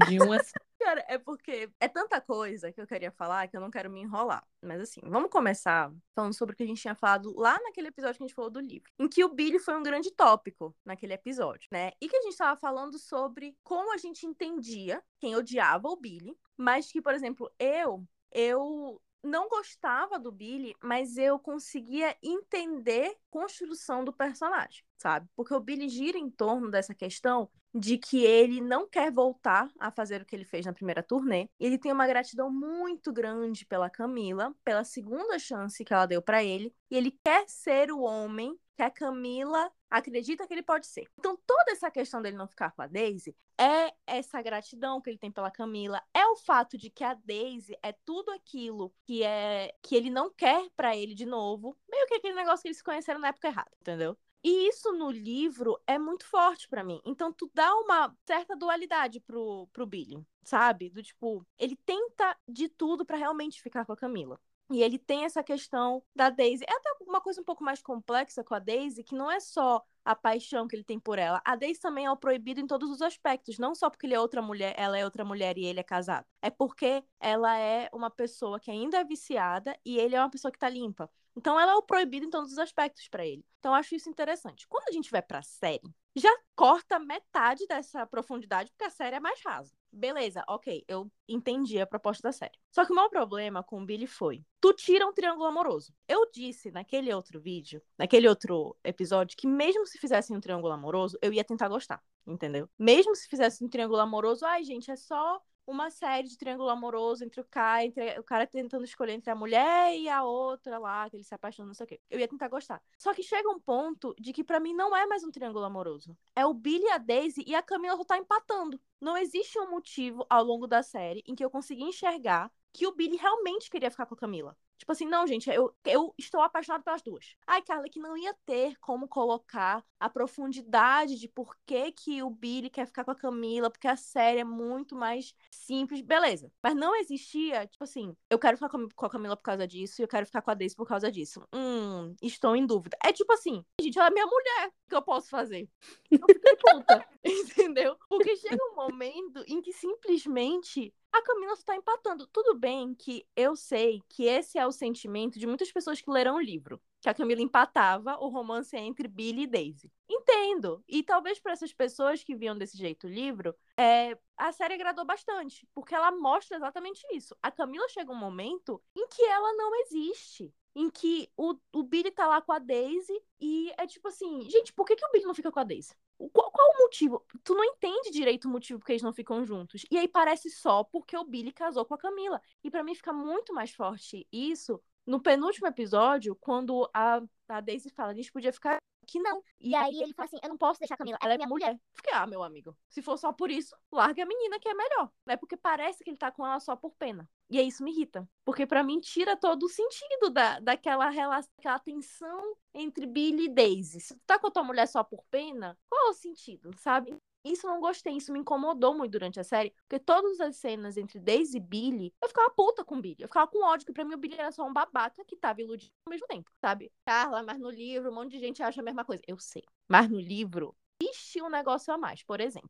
de um a Cara, é porque é tanta coisa que eu queria falar que eu não quero me enrolar. Mas assim, vamos começar falando sobre o que a gente tinha falado lá naquele episódio que a gente falou do livro. Em que o Billy foi um grande tópico naquele episódio, né? E que a gente tava falando sobre como a gente entendia quem odiava o Billy. Mas que, por exemplo, eu, eu não gostava do Billy, mas eu conseguia entender a construção do personagem, sabe? Porque o Billy gira em torno dessa questão de que ele não quer voltar a fazer o que ele fez na primeira turnê. Ele tem uma gratidão muito grande pela Camila, pela segunda chance que ela deu para ele, e ele quer ser o homem que a Camila acredita que ele pode ser. Então, toda essa questão dele não ficar com a Daisy é essa gratidão que ele tem pela Camila, é o fato de que a Daisy é tudo aquilo que é que ele não quer para ele de novo, meio que aquele negócio que eles se conheceram na época errada, entendeu? E isso no livro é muito forte para mim. Então tu dá uma certa dualidade pro, pro Billy, sabe? Do tipo, ele tenta de tudo para realmente ficar com a Camila. E ele tem essa questão da Daisy. É até uma coisa um pouco mais complexa com a Daisy, que não é só a paixão que ele tem por ela. A Daisy também é o proibido em todos os aspectos, não só porque ele é outra mulher, ela é outra mulher e ele é casado. É porque ela é uma pessoa que ainda é viciada e ele é uma pessoa que tá limpa. Então ela é o proibido em todos os aspectos para ele. Então eu acho isso interessante. Quando a gente vai pra série, já corta metade dessa profundidade, porque a série é mais rasa. Beleza, ok, eu entendi a proposta da série. Só que o meu problema com o Billy foi: tu tira um triângulo amoroso. Eu disse naquele outro vídeo, naquele outro episódio, que mesmo se fizessem um triângulo amoroso, eu ia tentar gostar. entendeu? Mesmo se fizesse um triângulo amoroso, ai, gente, é só uma série de triângulo amoroso entre o cara, entre o cara tentando escolher entre a mulher e a outra lá, que ele se apaixona, não sei o quê. Eu ia tentar gostar. Só que chega um ponto de que para mim não é mais um triângulo amoroso. É o Billy, a Daisy e a Camila só tá empatando. Não existe um motivo ao longo da série em que eu consegui enxergar que o Billy realmente queria ficar com a Camila. Tipo assim, não, gente, eu, eu estou apaixonado pelas duas. Ai, Carla, que não ia ter como colocar a profundidade de por que, que o Billy quer ficar com a Camila, porque a série é muito mais simples, beleza. Mas não existia, tipo assim, eu quero ficar com a Camila por causa disso e eu quero ficar com a Daisy por causa disso. Hum, estou em dúvida. É tipo assim, gente, ela é minha mulher, o que eu posso fazer? Eu fiquei puta, entendeu? Porque chega um momento em que simplesmente a Camila está empatando. Tudo bem que eu sei que esse é o sentimento de muitas pessoas que leram o livro. Que a Camila empatava o romance entre Billy e Daisy. Entendo. E talvez para essas pessoas que viam desse jeito o livro, é, a série agradou bastante. Porque ela mostra exatamente isso. A Camila chega um momento em que ela não existe em que o, o Billy tá lá com a Daisy e é tipo assim, gente, por que, que o Billy não fica com a Daisy? Qual, qual o motivo? Tu não entende direito o motivo porque eles não ficam juntos. E aí parece só porque o Billy casou com a Camila. E para mim fica muito mais forte isso no penúltimo episódio, quando a, a Daisy fala, a gente podia ficar que não. E aí ele fala assim: eu não posso deixar a Camila, ela é minha mulher. Fiquei, ah, meu amigo, se for só por isso, larga a menina que é melhor. Não é porque parece que ele tá com ela só por pena. E aí isso me irrita. Porque para mim tira todo o sentido da, daquela relação, aquela tensão entre Billy e Daisy. Se tu tá com a tua mulher só por pena, qual é o sentido, sabe? Isso não gostei, isso me incomodou muito durante a série, porque todas as cenas entre Daisy e Billy, eu ficava puta com Billy. Eu ficava com ódio, que pra mim o Billy era só um babaca que tava iludido ao mesmo tempo, sabe? Carla, mas no livro um monte de gente acha a mesma coisa. Eu sei. Mas no livro, existe um negócio a mais. Por exemplo,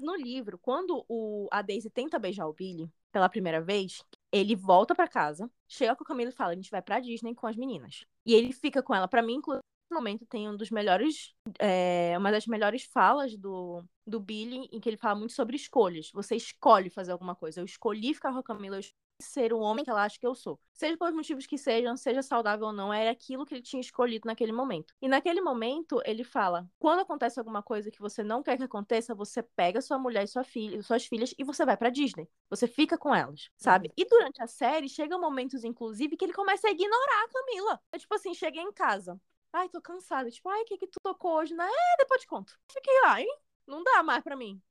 no livro, quando o, a Daisy tenta beijar o Billy pela primeira vez, ele volta para casa, chega com a Camila e fala: a gente vai pra Disney com as meninas. E ele fica com ela. para mim, inclusive, momento tem um dos melhores, é, uma das melhores falas do, do Billy, em que ele fala muito sobre escolhas. Você escolhe fazer alguma coisa. Eu escolhi ficar com a Camila, eu escolhi ser o homem que ela acha que eu sou. Seja pelos motivos que sejam, seja saudável ou não, era aquilo que ele tinha escolhido naquele momento. E naquele momento, ele fala: quando acontece alguma coisa que você não quer que aconteça, você pega sua mulher e sua filha, suas filhas e você vai para Disney. Você fica com elas, sabe? E durante a série, chegam momentos, inclusive, que ele começa a ignorar a Camila. É tipo assim, cheguei em casa. Ai, tô cansada. Tipo, ai, o que que tu tocou hoje? Né? É, depois te conto. Fiquei lá, hein? Não dá mais pra mim.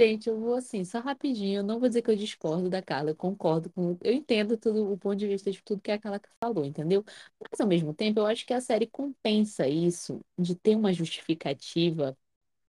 Gente, eu vou assim, só rapidinho. Eu não vou dizer que eu discordo da Carla, eu concordo com. Eu entendo tudo, o ponto de vista de tudo que a Carla falou, entendeu? Mas ao mesmo tempo, eu acho que a série compensa isso de ter uma justificativa,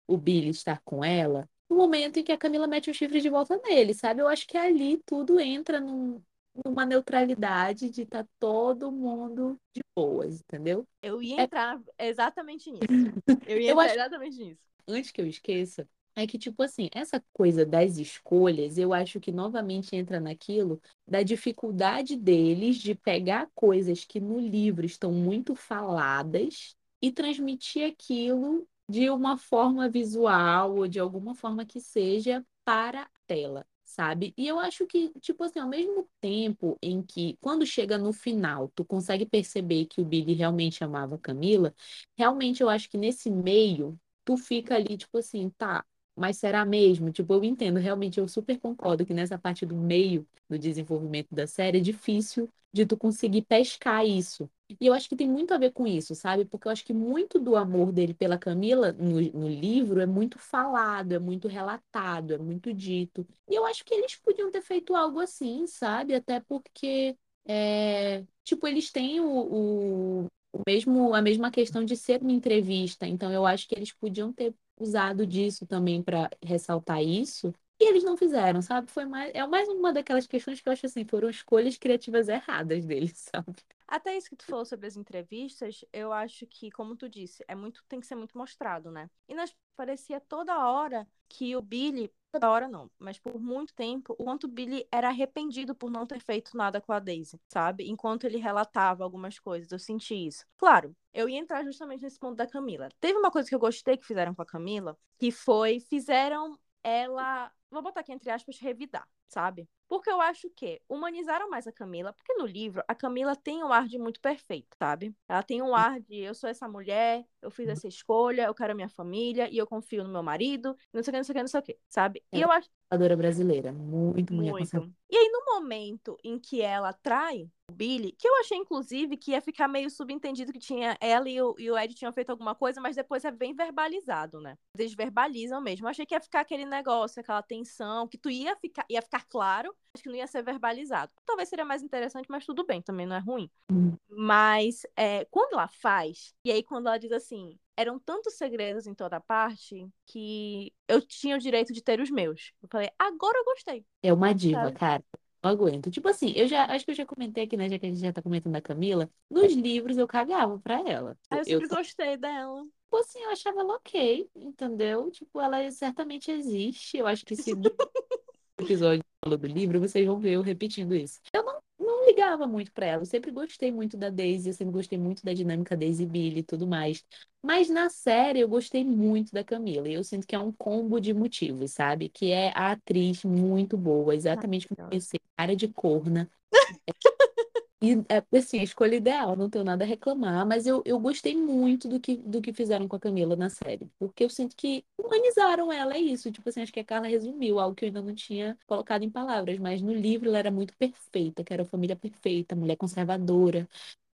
o Billy estar com ela, no momento em que a Camila mete o chifre de volta nele, sabe? Eu acho que ali tudo entra num, numa neutralidade de estar tá todo mundo de boas, entendeu? Eu ia é entrar é... exatamente nisso. Eu ia eu entrar acho... exatamente nisso. Antes que eu esqueça, é que, tipo assim, essa coisa das escolhas, eu acho que novamente entra naquilo da dificuldade deles de pegar coisas que no livro estão muito faladas e transmitir aquilo de uma forma visual ou de alguma forma que seja para a tela sabe? E eu acho que, tipo assim, ao mesmo tempo em que, quando chega no final, tu consegue perceber que o Billy realmente amava a Camila, realmente eu acho que nesse meio, tu fica ali, tipo assim, tá, mas será mesmo? Tipo, eu entendo, realmente eu super concordo que nessa parte do meio do desenvolvimento da série é difícil de tu conseguir pescar isso. E eu acho que tem muito a ver com isso, sabe? Porque eu acho que muito do amor dele pela Camila no, no livro é muito falado, é muito relatado, é muito dito. E eu acho que eles podiam ter feito algo assim, sabe? Até porque, é, tipo, eles têm o, o, o mesmo, a mesma questão de ser uma entrevista. Então, eu acho que eles podiam ter usado disso também para ressaltar isso. E eles não fizeram, sabe? Foi mais, é mais uma daquelas questões que eu acho assim, foram escolhas criativas erradas deles, sabe? Até isso que tu falou sobre as entrevistas, eu acho que, como tu disse, é muito, tem que ser muito mostrado, né? E nas parecia toda hora que o Billy, toda hora não, mas por muito tempo, o quanto o Billy era arrependido por não ter feito nada com a Daisy, sabe? Enquanto ele relatava algumas coisas, eu senti isso. Claro, eu ia entrar justamente nesse ponto da Camila. Teve uma coisa que eu gostei que fizeram com a Camila, que foi fizeram ela, vou botar aqui entre aspas, revidar, sabe? Porque eu acho que humanizaram mais a Camila, porque no livro a Camila tem um ar de muito perfeito, sabe? Ela tem um ar de eu sou essa mulher, eu fiz essa escolha, eu quero a minha família e eu confio no meu marido, não sei o que, não sei o que, não sei o que, sabe? E É. eu acho Conservadora brasileira. Muito conservadora. muito. E aí, no momento em que ela trai o Billy, que eu achei, inclusive, que ia ficar meio subentendido que tinha ela e o, e o Ed tinham feito alguma coisa, mas depois é bem verbalizado, né? Eles verbalizam mesmo. Eu achei que ia ficar aquele negócio, aquela tensão, que tu ia ficar, ia ficar claro, mas que não ia ser verbalizado. Talvez seria mais interessante, mas tudo bem, também não é ruim. Hum. Mas é, quando ela faz, e aí quando ela diz assim, eram tantos segredos em toda parte que eu tinha o direito de ter os meus. Eu falei, agora eu gostei. É uma diva, Sabe? cara. Não aguento. Tipo assim, eu já acho que eu já comentei aqui, né? Já que a gente já tá comentando da Camila. Nos livros eu cagava pra ela. Eu Eu, sempre gostei dela. tipo assim, eu achava ela ok, entendeu? Tipo, ela certamente existe. Eu acho que se episódio falou do livro, vocês vão ver eu repetindo isso. Eu não, não ligava muito pra ela. Eu sempre gostei muito da Daisy, eu sempre gostei muito da dinâmica Daisy e Billy e tudo mais. Mas na série eu gostei muito da Camila. E eu sinto que é um combo de motivos, sabe? Que é a atriz muito boa, exatamente como eu pensei, cara de corna. E, é, assim, a escolha ideal, não tenho nada a reclamar, mas eu, eu gostei muito do que, do que fizeram com a Camila na série, porque eu sinto que humanizaram ela, é isso, tipo assim, acho que a Carla resumiu algo que eu ainda não tinha colocado em palavras, mas no livro ela era muito perfeita, que era a família perfeita, mulher conservadora,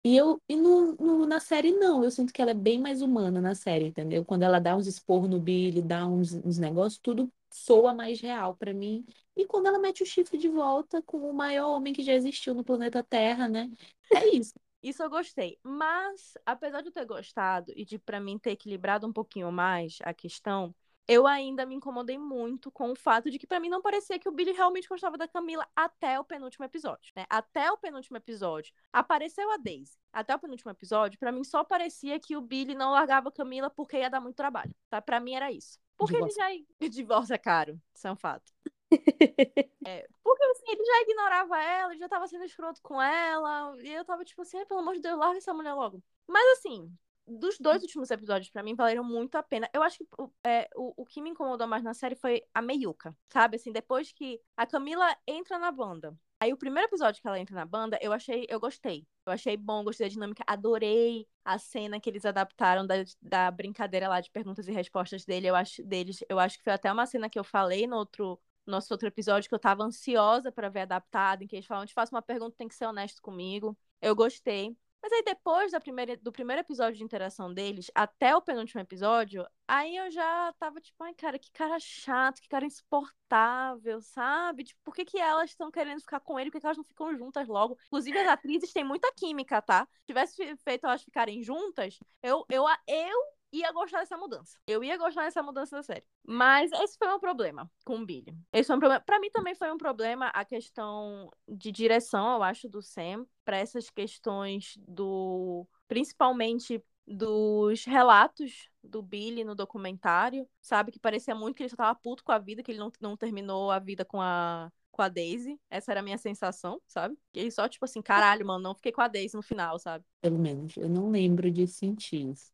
e eu e no, no- na série não, eu sinto que ela é bem mais humana na série, entendeu? Quando ela dá uns esporros no Billy, dá uns, uns negócios, tudo soa mais real pra mim. E quando ela mete o chifre de volta com o maior homem que já existiu no planeta Terra, né? É isso. Isso eu gostei. Mas, apesar de eu ter gostado e de, pra mim, ter equilibrado um pouquinho mais a questão, eu ainda me incomodei muito com o fato de que, pra mim, não parecia que o Billy realmente gostava da Camila até o penúltimo episódio. Né? Até o penúltimo episódio, apareceu a Daisy. Até o penúltimo episódio, pra mim, só parecia que o Billy não largava a Camila porque ia dar muito trabalho. Tá? Pra mim, era isso. Porque ele Divórcio. já. Divórcio é caro. Isso é um fato. É, porque assim, ele já ignorava ela, ele já tava sendo escroto com ela, e eu tava tipo assim, "Ai, pelo amor de Deus, larga essa mulher logo. Mas assim, dos dois últimos episódios, pra mim, valeram muito a pena. Eu acho que o, é, o, o que me incomodou mais na série foi a Meiuca, sabe? Assim, depois que a Camila entra na banda. Aí o primeiro episódio que ela entra na banda, eu achei, eu gostei. Eu achei bom, gostei da dinâmica, adorei a cena que eles adaptaram da, da brincadeira lá de perguntas e respostas dele, eu acho, deles. Eu acho que foi até uma cena que eu falei no outro, nosso outro episódio que eu tava ansiosa pra ver adaptado, em que eles falam, te faço uma pergunta, tem que ser honesto comigo. Eu gostei. Mas aí depois da primeira, do primeiro episódio de interação deles, até o penúltimo episódio, aí eu já tava tipo, ai cara, que cara chato, que cara insuportável, sabe? Tipo, por que, que elas estão querendo ficar com ele? Por que, que elas não ficam juntas logo? Inclusive, as atrizes têm muita química, tá? Se tivesse fe- feito elas ficarem juntas, eu, eu, eu ia gostar dessa mudança. Eu ia gostar dessa mudança da série. Mas esse foi um problema com o Billy. Esse foi um problema. Pra mim também foi um problema a questão de direção, eu acho, do Sam, pra essas questões do. Principalmente dos relatos do Billy no documentário, sabe? Que parecia muito que ele só tava puto com a vida, que ele não, não terminou a vida com a, com a Daisy. Essa era a minha sensação, sabe? Que ele só, tipo assim, caralho, mano, não fiquei com a Daisy no final, sabe? Pelo menos. Eu não lembro de sentir isso.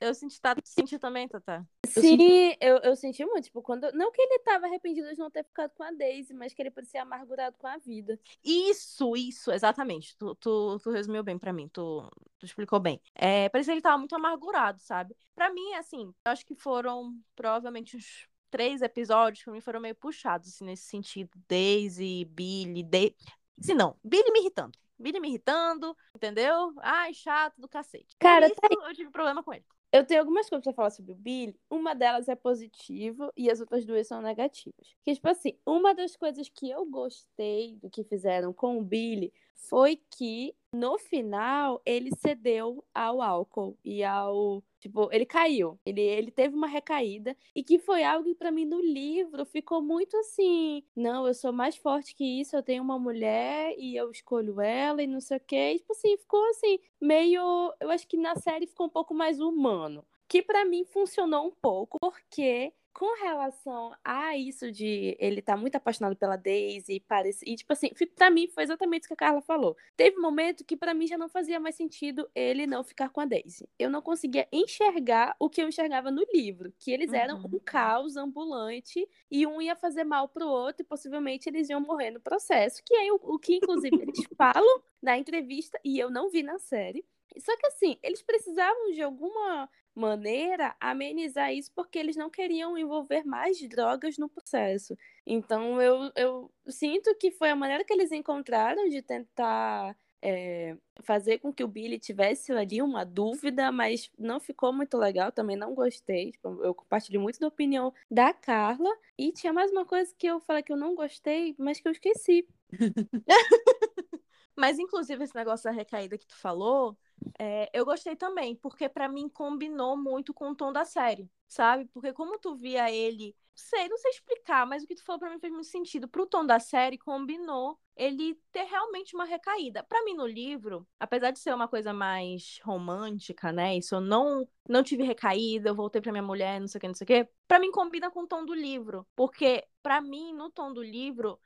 Eu senti, tá, senti também, Tata. Sim, eu, eu senti muito, tipo, quando. Não que ele tava arrependido de não ter ficado com a Daisy, mas que ele parecia amargurado com a vida. Isso, isso, exatamente. Tu, tu, tu resumiu bem pra mim, tu, tu explicou bem. É, parecia que ele tava muito amargurado, sabe? Pra mim, assim, eu acho que foram provavelmente uns três episódios que pra mim foram meio puxados, assim, nesse sentido. Daisy, Billy, de... Se não, Billy me irritando. Billy me irritando, entendeu? Ai, chato do cacete. Cara, isso eu tive problema com ele. Eu tenho algumas coisas pra falar sobre o Billy. Uma delas é positiva e as outras duas são negativas. Que, tipo assim, uma das coisas que eu gostei do que fizeram com o Billy foi que, no final, ele cedeu ao álcool e ao. Tipo, ele caiu. Ele, ele teve uma recaída. E que foi algo que, pra mim, no livro, ficou muito assim. Não, eu sou mais forte que isso. Eu tenho uma mulher e eu escolho ela e não sei o quê. E, tipo assim, ficou assim, meio. Eu acho que na série ficou um pouco mais humano. Que pra mim funcionou um pouco, porque com relação a isso de ele estar tá muito apaixonado pela Daisy, parece, e tipo assim, pra mim foi exatamente o que a Carla falou. Teve um momento que para mim já não fazia mais sentido ele não ficar com a Daisy. Eu não conseguia enxergar o que eu enxergava no livro, que eles eram uhum. um caos ambulante e um ia fazer mal pro outro e possivelmente eles iam morrer no processo, que é o, o que inclusive eles falam na entrevista e eu não vi na série. Só que assim, eles precisavam de alguma maneira amenizar isso porque eles não queriam envolver mais drogas no processo. Então eu, eu sinto que foi a maneira que eles encontraram de tentar é, fazer com que o Billy tivesse ali uma dúvida, mas não ficou muito legal, também não gostei. Tipo, eu compartilho muito da opinião da Carla. E tinha mais uma coisa que eu falei que eu não gostei, mas que eu esqueci. mas, inclusive, esse negócio da recaída que tu falou, é, eu gostei também, porque para mim combinou muito com o tom da série, sabe? Porque como tu via ele, sei, não sei explicar, mas o que tu falou para mim fez muito sentido. Pro tom da série combinou ele ter realmente uma recaída. Para mim no livro, apesar de ser uma coisa mais romântica, né? Isso eu não não tive recaída, eu voltei para minha mulher, não sei o que, não sei o que. Para mim combina com o tom do livro, porque para mim no tom do livro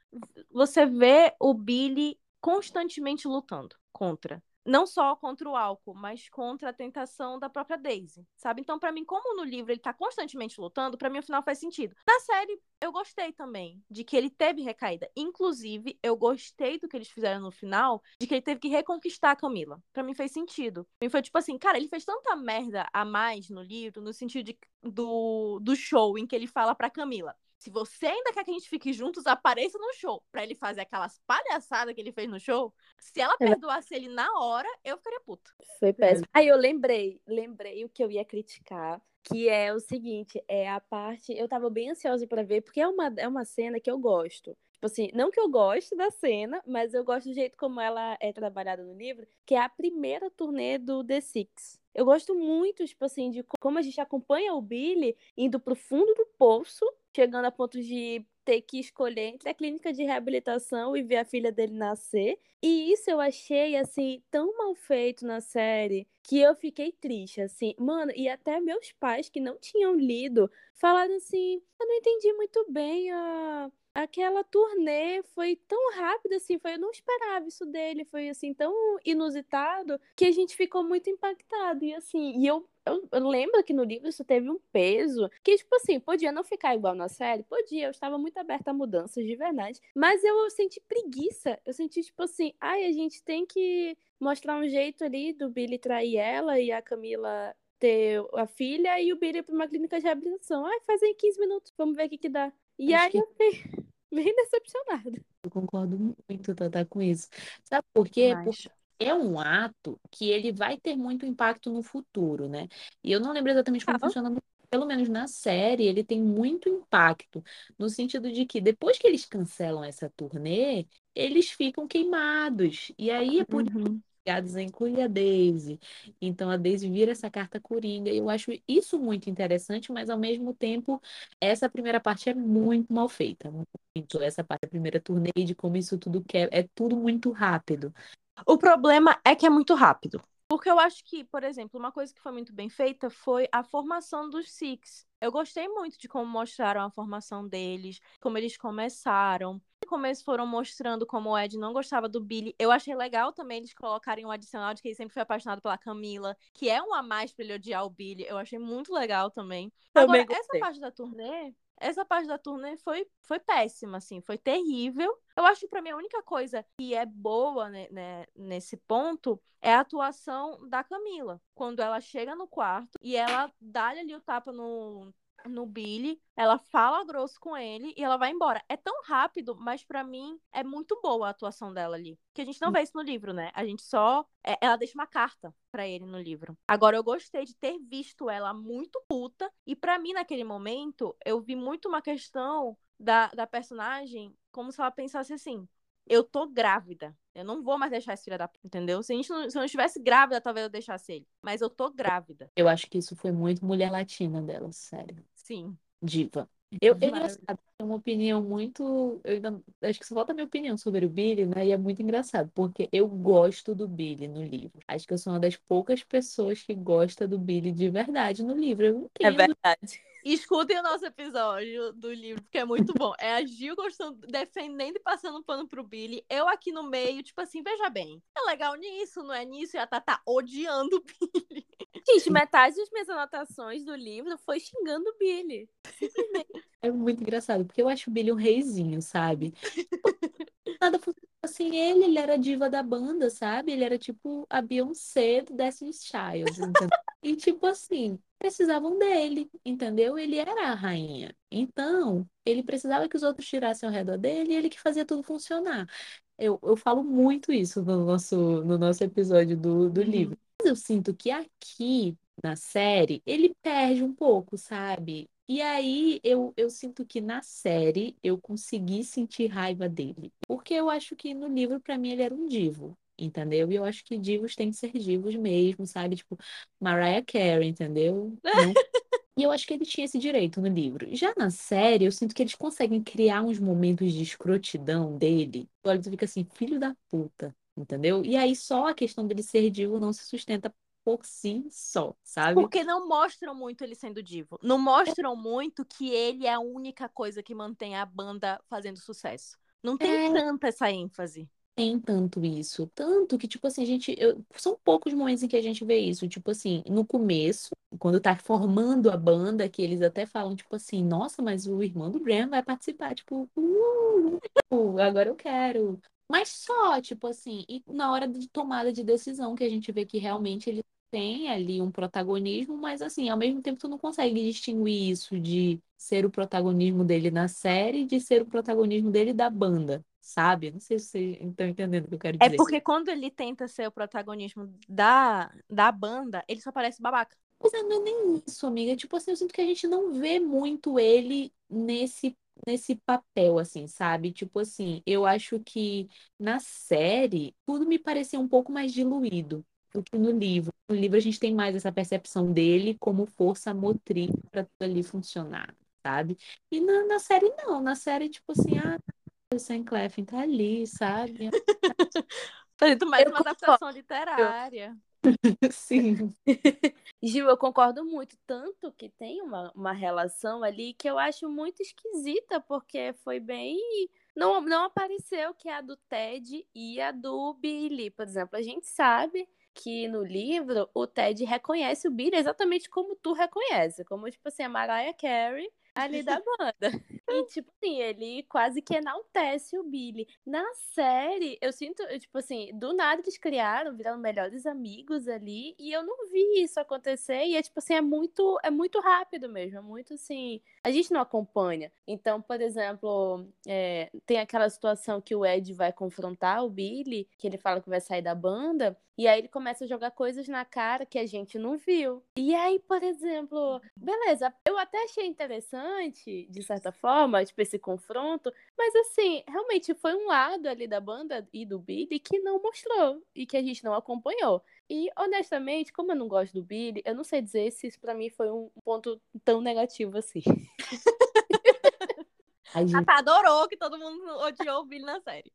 você vê o Billy constantemente lutando contra não só contra o álcool, mas contra a tentação da própria Daisy, sabe? Então, para mim, como no livro ele tá constantemente lutando, para mim o final faz sentido. Na série, eu gostei também de que ele teve recaída. Inclusive, eu gostei do que eles fizeram no final, de que ele teve que reconquistar a Camila. Para mim fez sentido. Mim foi tipo assim, cara, ele fez tanta merda a mais no livro, no sentido de, do, do show em que ele fala pra Camila se você ainda quer que a gente fique juntos, apareça no show. Pra ele fazer aquelas palhaçadas que ele fez no show. Se ela é perdoasse ele na hora, eu ficaria puta. Foi péssimo. Aí eu lembrei, lembrei o que eu ia criticar. Que é o seguinte, é a parte. Eu tava bem ansiosa para ver, porque é uma, é uma cena que eu gosto. Tipo assim, não que eu goste da cena, mas eu gosto do jeito como ela é trabalhada no livro, que é a primeira turnê do The Six. Eu gosto muito, tipo assim, de como a gente acompanha o Billy indo pro fundo do poço chegando a ponto de ter que escolher entre a clínica de reabilitação e ver a filha dele nascer. E isso eu achei, assim, tão mal feito na série que eu fiquei triste, assim. Mano, e até meus pais que não tinham lido falaram assim: eu não entendi muito bem a. Aquela turnê foi tão rápida assim, foi eu não esperava isso dele, foi assim tão inusitado que a gente ficou muito impactado e assim, e eu eu, eu, lembro que no livro isso teve um peso que, tipo assim, podia não ficar igual na série, podia, eu estava muito aberta a mudanças de verdade, mas eu senti preguiça, eu senti, tipo assim, ai, a gente tem que mostrar um jeito ali do Billy trair ela e a Camila ter a filha e o Billy para uma clínica de reabilitação. Ai, faz em 15 minutos, vamos ver o que que dá. E Acho aí que... eu fiquei bem decepcionada. Eu concordo muito, Tata, com isso. Sabe por quê? Mas... Porque é um ato que ele vai ter muito impacto no futuro, né? E eu não lembro exatamente como ah. funciona, pelo menos na série, ele tem muito impacto, no sentido de que depois que eles cancelam essa turnê, eles ficam queimados. E aí é por uhum. ligados a incluir a Daisy. Então a Daisy vira essa carta coringa. Eu acho isso muito interessante, mas ao mesmo tempo, essa primeira parte é muito mal feita. Muito essa parte da primeira turnê de como isso tudo quer, é tudo muito rápido. O problema é que é muito rápido. Porque eu acho que, por exemplo, uma coisa que foi muito bem feita foi a formação dos Six. Eu gostei muito de como mostraram a formação deles, como eles começaram. Como eles foram mostrando como o Ed não gostava do Billy. Eu achei legal também eles colocarem um adicional de que ele sempre foi apaixonado pela Camila, que é um a mais pra ele odiar o Billy. Eu achei muito legal também. também Agora, essa parte da turnê, essa parte da turnê foi, foi péssima, assim, foi terrível. Eu acho que pra mim a única coisa que é boa né, né, nesse ponto é a atuação da Camila. Quando ela chega no quarto e ela dá ali o tapa no, no Billy, ela fala grosso com ele e ela vai embora. É tão rápido, mas para mim é muito boa a atuação dela ali. Que a gente não vê isso no livro, né? A gente só. É, ela deixa uma carta para ele no livro. Agora, eu gostei de ter visto ela muito puta. E para mim, naquele momento, eu vi muito uma questão da, da personagem como se ela pensasse assim: eu tô grávida. Eu não vou mais deixar esse filho da entendeu? Se, a gente não, se eu não estivesse grávida, talvez eu deixasse ele. Mas eu tô grávida. Eu acho que isso foi muito mulher latina dela, sério. Sim. Diva. Eu, eu tenho uma opinião muito. Eu ainda, acho que só falta a minha opinião sobre o Billy, né? E é muito engraçado, porque eu gosto do Billy no livro. Acho que eu sou uma das poucas pessoas que gosta do Billy de verdade no livro. Eu é entendo. É verdade. Escutem o nosso episódio do livro, porque é muito bom. É a Gil gostando, defendendo e passando pano pro Billy. Eu aqui no meio, tipo assim, veja bem. É legal nisso, não é nisso? E a Tata odiando o Billy. Gente, metade das minhas anotações do livro foi xingando o Billy. É muito engraçado, porque eu acho o Billy um reizinho, sabe? Nada assim, ele, ele era a diva da banda, sabe? Ele era tipo a Beyoncé do Destiny's Child? E tipo assim, precisavam dele, entendeu? Ele era a rainha. Então, ele precisava que os outros tirassem ao redor dele e ele que fazia tudo funcionar. Eu, eu falo muito isso no nosso, no nosso episódio do, do Uhum. livro. Mas eu sinto que aqui na série ele perde um pouco, sabe? E aí eu, eu sinto que na série eu consegui sentir raiva dele. Porque eu acho que no livro, pra mim, ele era um divo. Entendeu? E eu acho que divos têm que ser divos mesmo, sabe? Tipo, Mariah Carey, entendeu? Não e eu acho que ele tinha esse direito no livro. Já na série, eu sinto que eles conseguem criar uns momentos de escrotidão dele. Olha e tu fica assim, filho da puta, entendeu? E aí só a questão dele ser divo não se sustenta por si só, sabe? Porque não mostram muito ele sendo divo. Não mostram muito que ele é a única coisa que mantém a banda fazendo sucesso. Não tem É. tanta essa ênfase. tem tanto isso. Tanto que, tipo assim, a gente. eu- são poucos momentos em que a gente vê isso. Tipo assim, no começo, quando tá formando a banda, que eles até falam, tipo assim, nossa, mas o irmão do Bram vai participar. Tipo, uh, uh, agora eu quero. Mas só, tipo assim, e na hora de tomada de decisão, que a gente vê que realmente ele tem ali um protagonismo, mas assim, ao mesmo tempo tu não consegue distinguir isso de ser o protagonismo dele na série de ser o protagonismo dele da banda, sabe? Não sei se vocês estão entendendo o que eu quero É dizer. porque quando ele tenta ser o protagonismo da, da banda, ele só parece babaca. Mas não é nem isso, amiga. Tipo assim, eu sinto que a gente não vê muito ele nesse, nesse papel, assim, sabe? Tipo assim, eu acho que na série tudo me parecia um pouco mais diluído do que no livro. No livro a gente tem mais essa percepção dele como força motriz para tudo ali funcionar, sabe? E na, na série não. Na série, tipo assim, ah, o Sam Clefin tá ali, sabe? Fazendo mais Eu uma adaptação literária. Sim. Gil, eu concordo muito. Tanto que tem uma, uma relação ali que eu acho muito esquisita, porque foi bem. Não, não apareceu que é a do Ted e a do Billy, por exemplo. A gente sabe que no livro o Ted reconhece o Billy exatamente como tu reconhece, como, tipo assim, a Mariah Carey ali da banda. E, tipo assim, ele quase que enaltece o Billy. Na série, eu sinto, tipo assim, do nada eles criaram, viraram melhores amigos ali, e eu não vi isso acontecer, e é tipo assim, é muito, é muito rápido mesmo, é muito assim, a gente não acompanha. Então, por exemplo, é, tem aquela situação que o Ed vai confrontar o Billy, que ele fala que vai sair da banda, e aí ele começa a jogar coisas na cara que a gente não viu. E aí, por exemplo, beleza, eu até achei interessante, de certa forma, tipo, esse confronto, mas assim, realmente foi um lado ali da banda e do Billy que não mostrou e que a gente não acompanhou. E honestamente, como eu não gosto do Billy, eu não sei dizer se isso pra mim foi um ponto tão negativo assim. A A gente Tata adorou que todo mundo odiou o Billy na série.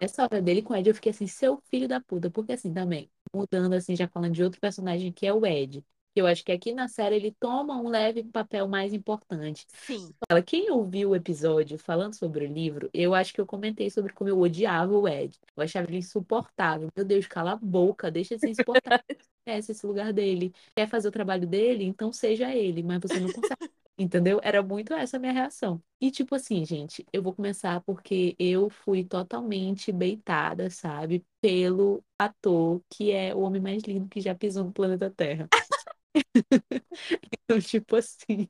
Essa hora dele com o Ed, eu fiquei assim, seu filho da puta. Porque assim, também, mudando assim, já falando de outro personagem que é o Ed. Eu acho que aqui na série ele toma um leve papel mais importante. Sim. Fala, Quem ouviu o episódio falando sobre o livro, eu acho que eu comentei sobre como eu odiava o Ed. Eu achava ele insuportável. Meu Deus, cala a boca, deixa de ser insuportável. Esquece esse lugar dele. Quer fazer o trabalho dele? Então seja ele, mas você não consegue. Entendeu? Era muito essa a minha reação. E tipo assim, gente, eu vou começar porque eu fui totalmente beitada, sabe? Pelo ator que é o homem mais lindo que já pisou no planeta Terra. Então, tipo assim,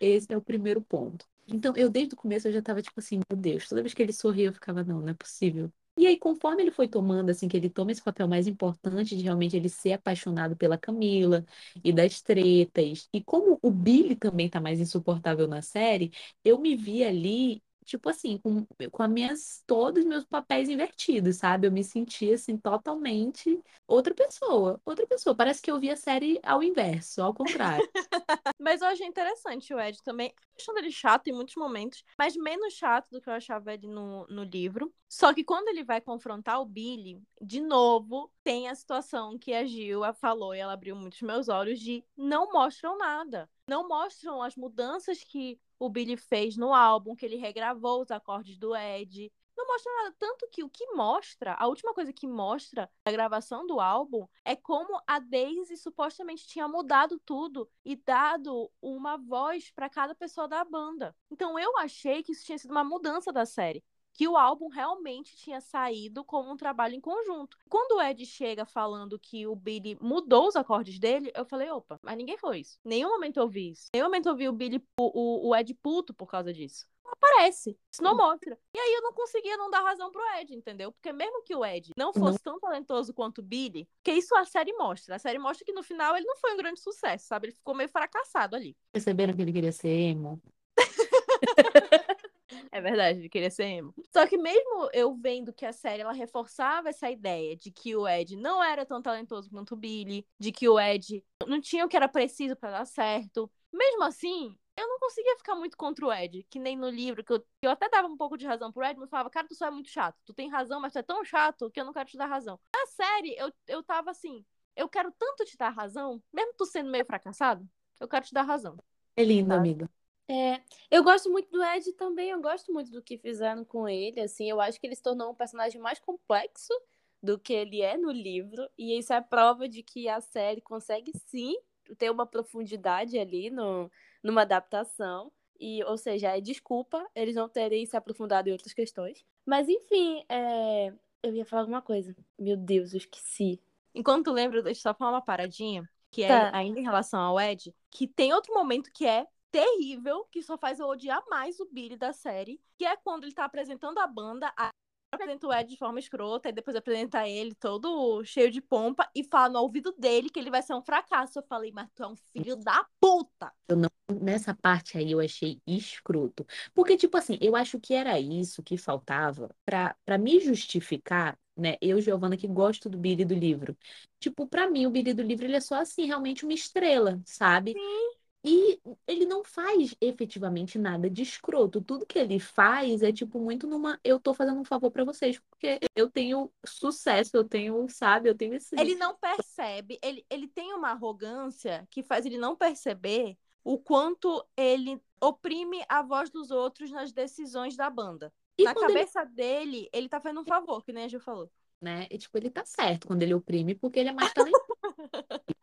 esse é o primeiro ponto. Então, eu desde o começo eu já tava tipo assim, meu Deus, toda vez que ele sorria eu ficava, não, não é possível. E aí, conforme ele foi tomando, assim, que ele toma esse papel mais importante de realmente ele ser apaixonado pela Camila e das tretas, e como o Billy também tá mais insuportável na série, eu me vi ali, tipo assim, com, com as minhas, todos os meus papéis invertidos, sabe? Eu me senti, assim, totalmente outra pessoa, outra pessoa. Parece que eu vi a série ao inverso, ao contrário. Mas eu achei interessante o Ed também. Achando ele chato em muitos momentos, mas menos chato do que eu achava ele no, no livro. Só que quando ele vai confrontar o Billy, de novo, tem a situação que a Gil falou e ela abriu muitos meus olhos de não mostram nada. Não mostram as mudanças que o Billy fez no álbum, que ele regravou os acordes do Ed. Não mostra nada. Tanto que o que mostra, a última coisa que mostra a gravação do álbum é como a Daisy supostamente tinha mudado tudo e dado uma voz para cada pessoa da banda. Então eu achei que isso tinha sido uma mudança da série que o álbum realmente tinha saído como um trabalho em conjunto. Quando o Ed chega falando que o Billy mudou os acordes dele, eu falei, opa, mas ninguém foi isso. Nenhum momento eu vi isso. Nenhum momento eu vi o Billy, o, o Ed puto por causa disso. Aparece. Isso não mostra. E aí eu não conseguia não dar razão pro Ed, entendeu? Porque mesmo que o Ed não fosse tão talentoso quanto o Billy, que isso a série mostra. A série mostra que no final ele não foi um grande sucesso, sabe? Ele ficou meio fracassado ali. Perceberam que ele queria ser emo? É verdade, ele queria ser emo. Só que mesmo eu vendo que a série ela reforçava essa ideia de que o Ed não era tão talentoso quanto o Billy, de que o Ed não tinha o que era preciso para dar certo. Mesmo assim, eu não conseguia ficar muito contra o Ed, que nem no livro, que eu, eu até dava um pouco de razão pro Ed, mas falava, cara, tu só é muito chato. Tu tem razão, mas tu é tão chato que eu não quero te dar razão. Na série, eu, eu tava assim, eu quero tanto te dar razão, mesmo tu sendo meio fracassado, eu quero te dar razão. É lindo, amiga. É, eu gosto muito do Ed também, eu gosto muito do que fizeram com ele, assim, eu acho que ele se tornou um personagem mais complexo do que ele é no livro, e isso é prova de que a série consegue sim ter uma profundidade ali no, numa adaptação, e, ou seja, é desculpa eles não terem se aprofundado em outras questões. Mas enfim, é... eu ia falar alguma coisa. Meu Deus, eu esqueci. Enquanto tu lembra, deixa eu só falar uma paradinha, que é Tá. ainda em relação ao Ed, que tem outro momento que é terrível, que só faz eu odiar mais o Billy da série, que é quando ele tá apresentando a banda, a apresenta o Ed de forma escrota, e depois apresenta ele todo cheio de pompa e fala no ouvido dele que ele vai ser um fracasso. Eu falei, mas tu é um filho da puta! Nessa parte aí eu achei escroto. Porque, tipo assim, eu acho que era isso que faltava pra, pra me justificar, né? Eu, Giovana, que gosto do Billy do livro. Tipo, pra mim, o Billy do livro, ele é só, assim, realmente uma estrela, sabe? E ele não faz efetivamente nada de escroto. Tudo que ele faz é, tipo, muito numa. Eu tô fazendo um favor pra vocês, porque eu tenho sucesso, eu tenho, sabe? Eu tenho esse. Ele não percebe, ele, ele tem uma arrogância que faz ele não perceber o quanto ele oprime a voz dos outros nas decisões da banda. E Na quando ele cabeça dele, ele tá fazendo um favor, que nem a Gil falou. né? E, tipo, ele tá certo quando ele oprime, porque ele é mais talentoso.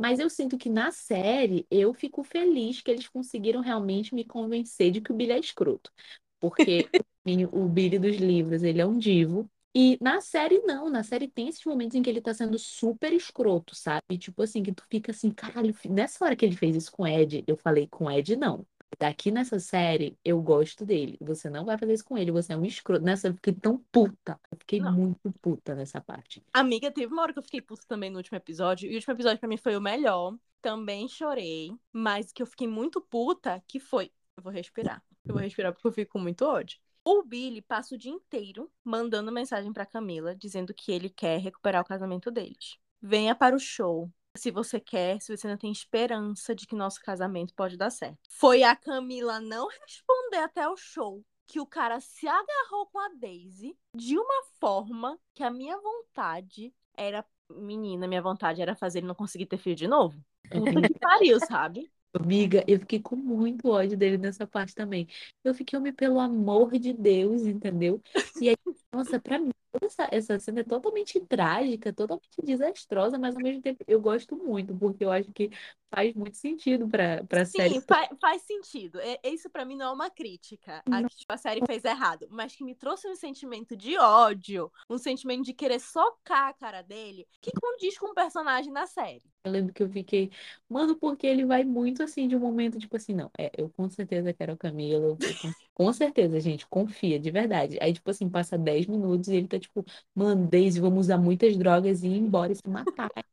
Mas eu sinto que na série eu fico feliz que eles conseguiram realmente me convencer de que o Billy é escroto. Porque o Billy dos livros, ele é um divo. E na série, não. Na série tem esses momentos em que ele tá sendo super escroto, sabe? Tipo assim, que tu fica assim, caralho, nessa hora que ele fez isso com o Ed, eu falei, com o Ed, não. Daqui nessa série, eu gosto dele. Você não vai fazer isso com ele, você é um escroto. Nessa, eu fiquei tão puta. Eu fiquei Não. muito puta nessa parte. Amiga, teve uma hora que eu fiquei puta também no último episódio. E o último episódio pra mim foi o melhor. Também chorei. Mas que eu fiquei muito puta, que foi. Eu vou respirar. Eu vou respirar porque eu fico com muito ódio. O Billy passa o dia inteiro mandando mensagem pra Camila, dizendo que ele quer recuperar o casamento deles. Venha para o show. Se você quer, se você ainda tem esperança de que nosso casamento pode dar certo. Foi a Camila não responder até o show que o cara se agarrou com a Daisy de uma forma que a minha vontade era. Menina, minha vontade era fazer ele não conseguir ter filho de novo. Puta que pariu, sabe? Amiga, eu fiquei com muito ódio dele nessa parte também. Eu fiquei, homem, pelo amor de Deus, entendeu? E aí, nossa, pra mim, essa, essa cena é totalmente trágica, totalmente desastrosa, mas ao mesmo tempo eu gosto muito, porque eu acho que faz muito sentido pra, pra série. Sim, fa- faz sentido. É- Isso pra mim não é uma crítica a que tipo, a série fez errado, mas que me trouxe um sentimento de ódio, um sentimento de querer socar a cara dele, que condiz com o personagem na série. Eu lembro que eu fiquei, mano, porque ele vai muito assim de um momento, tipo assim, não, é, eu com certeza quero a Camila, eu- com, com certeza, gente, confia, de verdade. Aí, tipo assim, passa 10 minutos e ele tá tipo, mano, Daisy, vamos usar muitas drogas e ir embora e se matar.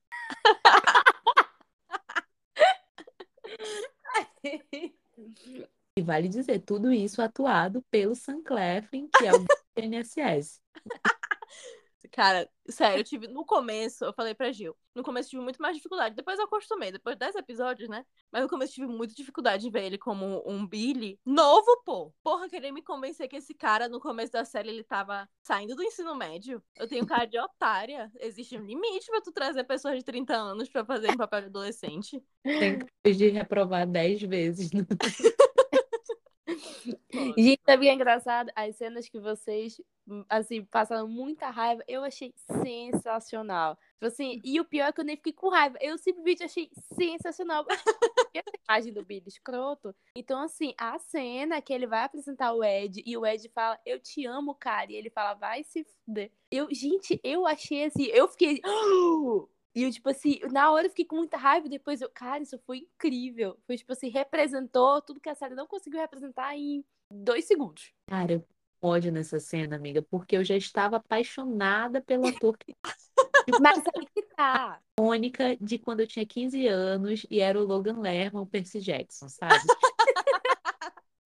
E vale dizer, tudo isso atuado pelo Sam Claflin, que é o INSS. Cara, sério, eu tive. No começo, eu falei pra Gil. No começo eu tive muito mais dificuldade. Depois eu acostumei. Depois de 10 episódios, né? Mas no começo eu tive muita dificuldade de ver ele como um Billy novo, pô. Porra, querer me convencer que esse cara, no começo da série, ele tava saindo do ensino médio. Eu tenho cara de otária. Existe um limite pra tu trazer pessoas de 30 anos pra fazer um papel de adolescente. Tem que de reprovar 10 vezes. Gente, também é engraçado as cenas que vocês, hum, assim, passaram muita raiva. Eu achei sensacional. Tipo assim, e o pior é que eu nem fiquei com raiva. Eu simplesmente achei sensacional. Essa imagem do Billy escroto. Então, assim, a cena que ele vai apresentar o Ed e o Ed fala, eu te amo, cara. E ele fala, vai se fuder. Eu, gente, eu achei assim, eu fiquei. E eu, tipo assim, na hora eu fiquei com muita raiva, depois eu, cara, isso foi incrível. Foi, tipo assim, representou tudo que a série não conseguiu representar em dois segundos. Cara, eu ódio nessa cena, amiga, porque eu já estava apaixonada pelo ator que. Mas aí que tá. Mônica de quando eu tinha 15 anos e era o Logan Lerman, o Percy Jackson, sabe?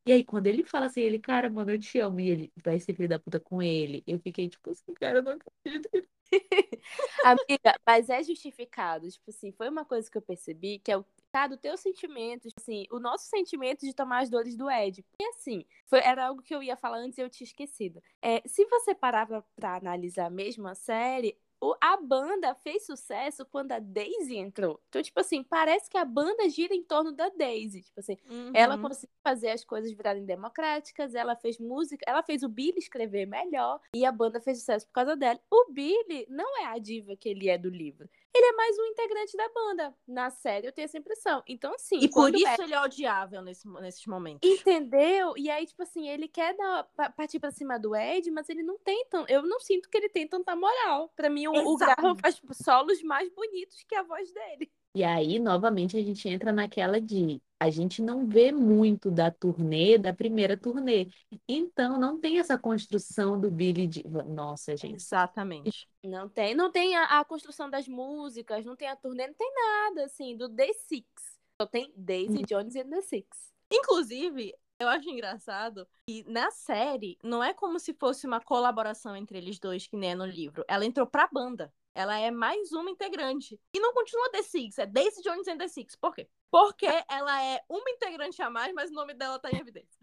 E aí, quando ele fala assim, ele, cara, mano, eu te amo, e ele vai ser filho da puta com ele, eu fiquei tipo assim, cara, eu não acredito. Amiga, mas é justificado. Tipo assim, foi uma coisa que eu percebi que é o tá, do teu sentimento, assim, o nosso sentimento de tomar as dores do Ed. E assim, foi, era algo que eu ia falar antes e eu tinha esquecido. É, se você parar pra, pra analisar mesmo a série, a banda fez sucesso quando a Daisy entrou. Então, tipo assim, parece que a banda gira em torno da Daisy. Tipo assim, uhum. ela conseguiu fazer as coisas virarem democráticas, ela fez música, ela fez o Billy escrever melhor e a banda fez sucesso por causa dela. O Billy não é a diva que ele é do livro ele é mais um integrante da banda. Na série, eu tenho essa impressão. Então, assim. E por isso é... ele é odiável nesse, nesses momentos. Entendeu? E aí, tipo assim, ele quer dar, partir pra cima do Ed, mas ele não tem tão. Eu não sinto que ele tem tanta moral. Pra mim, o, o Graham faz solos mais bonitos que a voz dele. E aí, novamente, a gente entra naquela de a gente não vê muito da turnê, da primeira turnê. Então, não tem essa construção do Billy de. Nossa, gente. Exatamente. Não tem. Não tem a, a construção das músicas, não tem a turnê, não tem nada, assim, do The Six. Só tem Daisy hum. Jones e The Six. Inclusive, eu acho engraçado que na série não é como se fosse uma colaboração entre eles dois, que nem é no livro. Ela entrou pra banda. Ela é mais uma integrante. E não continua The Six, é Daisy Jones and The Six. Por quê? Porque ela é uma integrante a mais, mas o nome dela tá em evidência.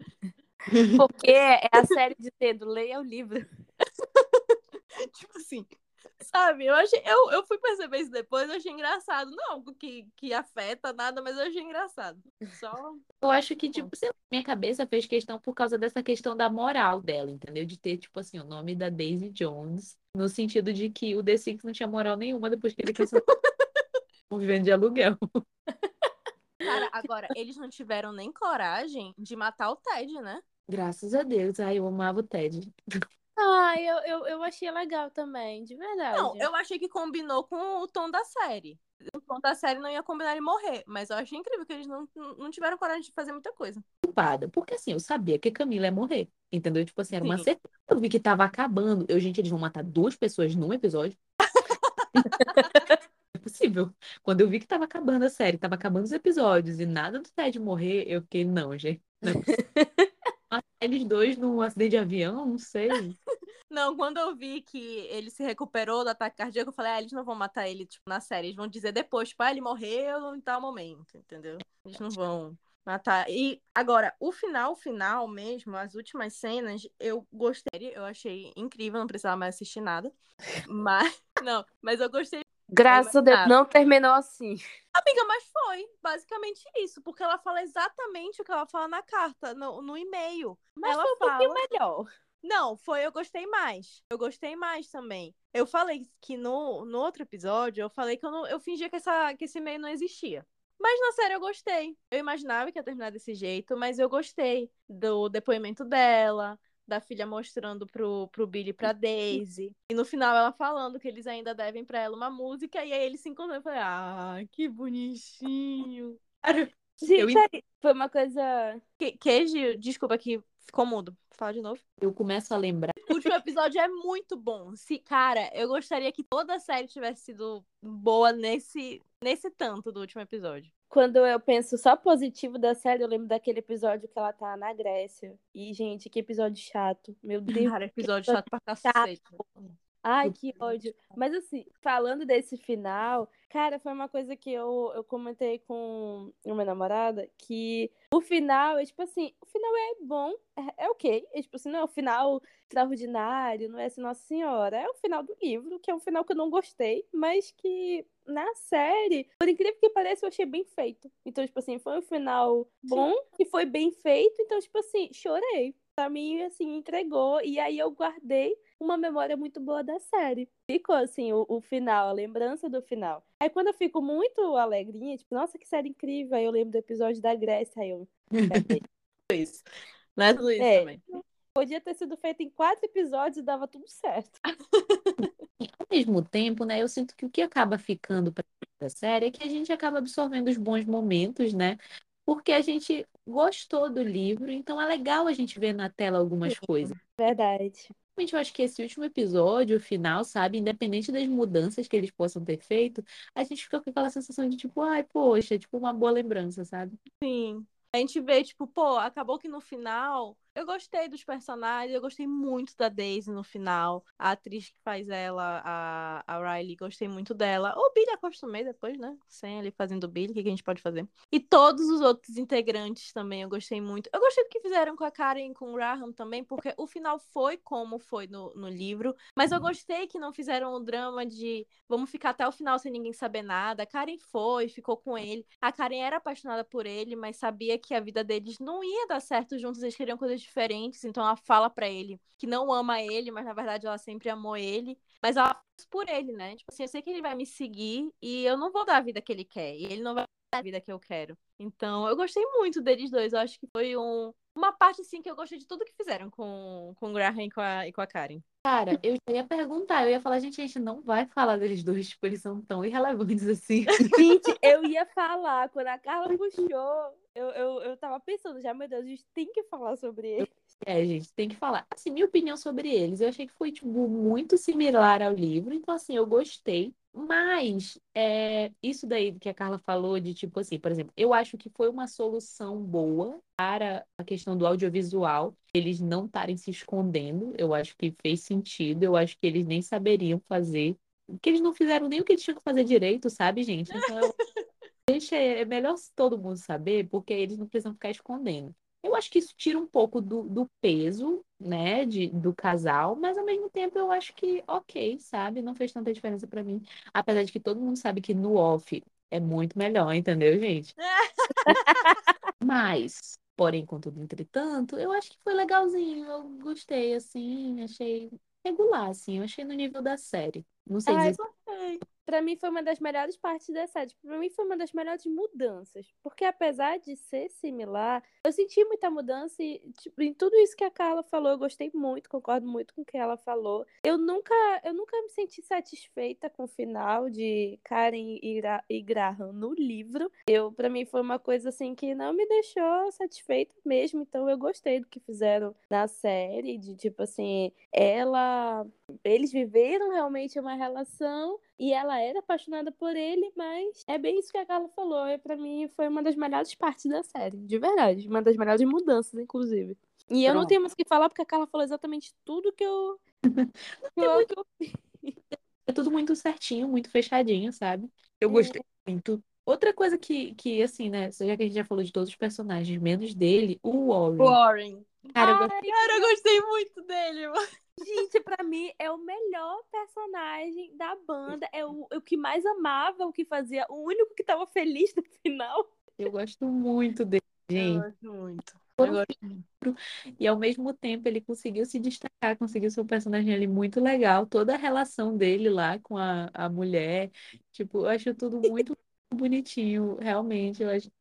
Porque é a série dizendo, leia o livro. tipo assim, sabe? Eu, achei, eu, eu fui perceber isso depois, eu achei engraçado. Não algo que, que afeta nada, mas eu achei engraçado. Só. Eu acho que, tipo, sei lá, minha cabeça fez questão por causa dessa questão da moral dela, entendeu? De ter, tipo assim, o nome da Daisy Jones, no sentido de que o The Six não tinha moral nenhuma depois que ele cancelou. vivendo de aluguel. Cara, agora, eles não tiveram nem coragem de matar o Ted, né? Graças a Deus. Ai, eu amava o Ted. Ah, eu, eu, eu achei legal também, de verdade. Não, eu achei que combinou com o tom da série. O tom da série não ia combinar ele morrer, mas eu achei incrível que eles não, não tiveram coragem de fazer muita coisa. Culpada, porque assim, eu sabia que Camila ia morrer, entendeu? Tipo assim, era uma certeza. Eu vi que tava acabando. Eu, gente, eles vão matar duas pessoas num episódio. é possível. Quando eu vi que tava acabando a série, tava acabando os episódios e nada do Ted morrer, eu fiquei, não, gente. Não é eles dois num acidente de avião, não sei. Não, quando eu vi que ele se recuperou do ataque cardíaco, eu falei, ah, eles não vão matar ele, tipo, na série. Eles vão dizer depois, tipo, ah, ele morreu em tal momento, entendeu? Eles não vão matar. E agora, o final, final mesmo, as últimas cenas, eu gostei, eu achei incrível, não precisava mais assistir nada. Mas, não, mas eu gostei Graças a Deus, não terminou assim. Amiga, mas foi basicamente isso, porque ela fala exatamente o que ela fala na carta, no, no e-mail. Mas ela foi um fala... pouquinho melhor. Não, foi eu gostei mais. Eu gostei mais também. Eu falei que no, no outro episódio, eu falei que eu, não, eu fingia que, essa, que esse e-mail não existia. Mas na série eu gostei. Eu imaginava que ia terminar desse jeito, mas eu gostei do depoimento dela, da filha mostrando pro, pro Billy e pra Daisy. E no final ela falando que eles ainda devem pra ela uma música. E aí eles se encontram. Eu falei, ah, que bonitinho. Gente, eu... foi uma coisa. Que, que, desculpa que ficou mudo. Fala de novo. Eu começo a lembrar. O último episódio é muito bom. Se, cara, eu gostaria que toda a série tivesse sido boa nesse, nesse tanto do último episódio. Quando eu penso só positivo da série, eu lembro daquele episódio que ela tá na Grécia. E, gente, que episódio chato. Meu Deus. Cara, episódio chato pra cacete. Ai, que ódio. Mas assim, falando desse final, cara, foi uma coisa que eu, eu comentei com minha namorada, que o final, é tipo assim, o final é bom, é, é ok. É, tipo assim, não é o final extraordinário, não é assim, Nossa Senhora. É o final do livro, que é um final que eu não gostei, mas que na série, por incrível que pareça, eu achei bem feito. Então, tipo assim, foi um final bom e foi bem feito. Então, tipo assim, chorei. Pra mim, assim, entregou. E aí eu guardei uma memória muito boa da série. Ficou assim, o, o, final, a lembrança do final. Aí quando eu fico muito alegrinha, tipo, nossa, que série incrível, aí eu lembro do episódio da Grécia, aí eu. isso. Não é tudo isso é, também. Podia ter sido feito em quatro episódios e dava tudo certo. E ao mesmo tempo, né, eu sinto que o que acaba ficando para a série é que a gente acaba absorvendo os bons momentos, né? Porque a gente gostou do livro, então é legal a gente ver na tela algumas coisas. Verdade eu acho que esse último episódio, o final, sabe, independente das mudanças que eles possam ter feito, a gente fica com aquela sensação de tipo, ai, poxa, tipo uma boa lembrança, sabe? Sim. A gente vê, tipo, pô, acabou que no final eu gostei dos personagens, eu gostei muito da Daisy no final. A atriz que faz ela, a, a Riley, gostei muito dela. O Billy acostumei depois, né? Sem ele fazendo o Billy, o que, que a gente pode fazer? E todos os outros integrantes também eu gostei muito. Eu gostei do que fizeram com a Karen e com o Graham também, porque o final foi como foi no, no livro. Mas eu gostei que não fizeram o drama de vamos ficar até o final sem ninguém saber nada. A Karen foi, ficou com ele. A Karen era apaixonada por ele, mas sabia que a vida deles não ia dar certo juntos, eles queriam coisas diferentes, então ela fala para ele que não ama ele, mas na verdade ela sempre amou ele. Mas ela faz por ele, né? Tipo assim, eu sei que ele vai me seguir e eu não vou dar a vida que ele quer. E ele não vai dar a vida que eu quero. Então, eu gostei muito deles dois. Eu acho que foi um, uma parte, assim, que eu gostei de tudo que fizeram com, com o Graham e com a, e com a Karen. Cara, eu ia perguntar, eu ia falar, gente, a gente não vai falar deles dois, tipo, eles são tão irrelevantes assim. Gente, eu ia falar, quando a Carla puxou, eu, eu, eu tava pensando já, meu Deus, a gente tem que falar sobre eles. É, gente, tem que falar. Assim, minha opinião sobre eles, eu achei que foi, tipo, muito similar ao livro, então, assim, eu gostei. Mas é, isso daí que a Carla falou de tipo assim, por exemplo, eu acho que foi uma solução boa para a questão do audiovisual, eles não estarem se escondendo. Eu acho que fez sentido, eu acho que eles nem saberiam fazer, que eles não fizeram nem o que eles tinham que fazer direito, sabe, gente? Então. deixa, é melhor todo mundo saber, porque eles não precisam ficar escondendo. Eu acho que isso tira um pouco do, do peso, né, de, do casal, mas ao mesmo tempo eu acho que, ok, sabe? Não fez tanta diferença para mim. Apesar de que todo mundo sabe que no off é muito melhor, entendeu, gente? mas, porém, contudo, entretanto, eu acho que foi legalzinho. Eu gostei, assim, achei regular, assim. Eu achei no nível da série. Não sei Ai, dizer. Gostei para mim foi uma das melhores partes da série. Para mim foi uma das melhores mudanças, porque apesar de ser similar, eu senti muita mudança e tipo, em tudo isso que a Carla falou, eu gostei muito, concordo muito com o que ela falou. Eu nunca, eu nunca me senti satisfeita com o final de Karen e, e Graham no livro. Eu, para mim foi uma coisa assim que não me deixou satisfeita mesmo, então eu gostei do que fizeram na série, de tipo assim, ela eles viveram realmente uma relação e ela era apaixonada por ele, mas é bem isso que a Carla falou. E para mim foi uma das melhores partes da série, de verdade. Uma das melhores mudanças, inclusive. E eu não tenho mais o que falar porque a Carla falou exatamente tudo que eu. que eu, que eu... É tudo muito certinho, muito fechadinho, sabe? Eu é. gostei é. muito. Outra coisa que, que, assim, né? Já que a gente já falou de todos os personagens, menos dele, o Warren. Warren. Cara, Ai, eu gostei... cara, eu gostei muito dele, mano. Gente, pra mim é o melhor personagem da banda. É o, o que mais amava, o que fazia, o único que tava feliz no final. Eu gosto muito dele, gente. Eu gosto muito. Eu gosto muito. E ao mesmo tempo ele conseguiu se destacar, conseguiu ser um personagem ali muito legal. Toda a relação dele lá com a, a mulher. Tipo, eu acho tudo muito bonitinho, realmente. Eu acho...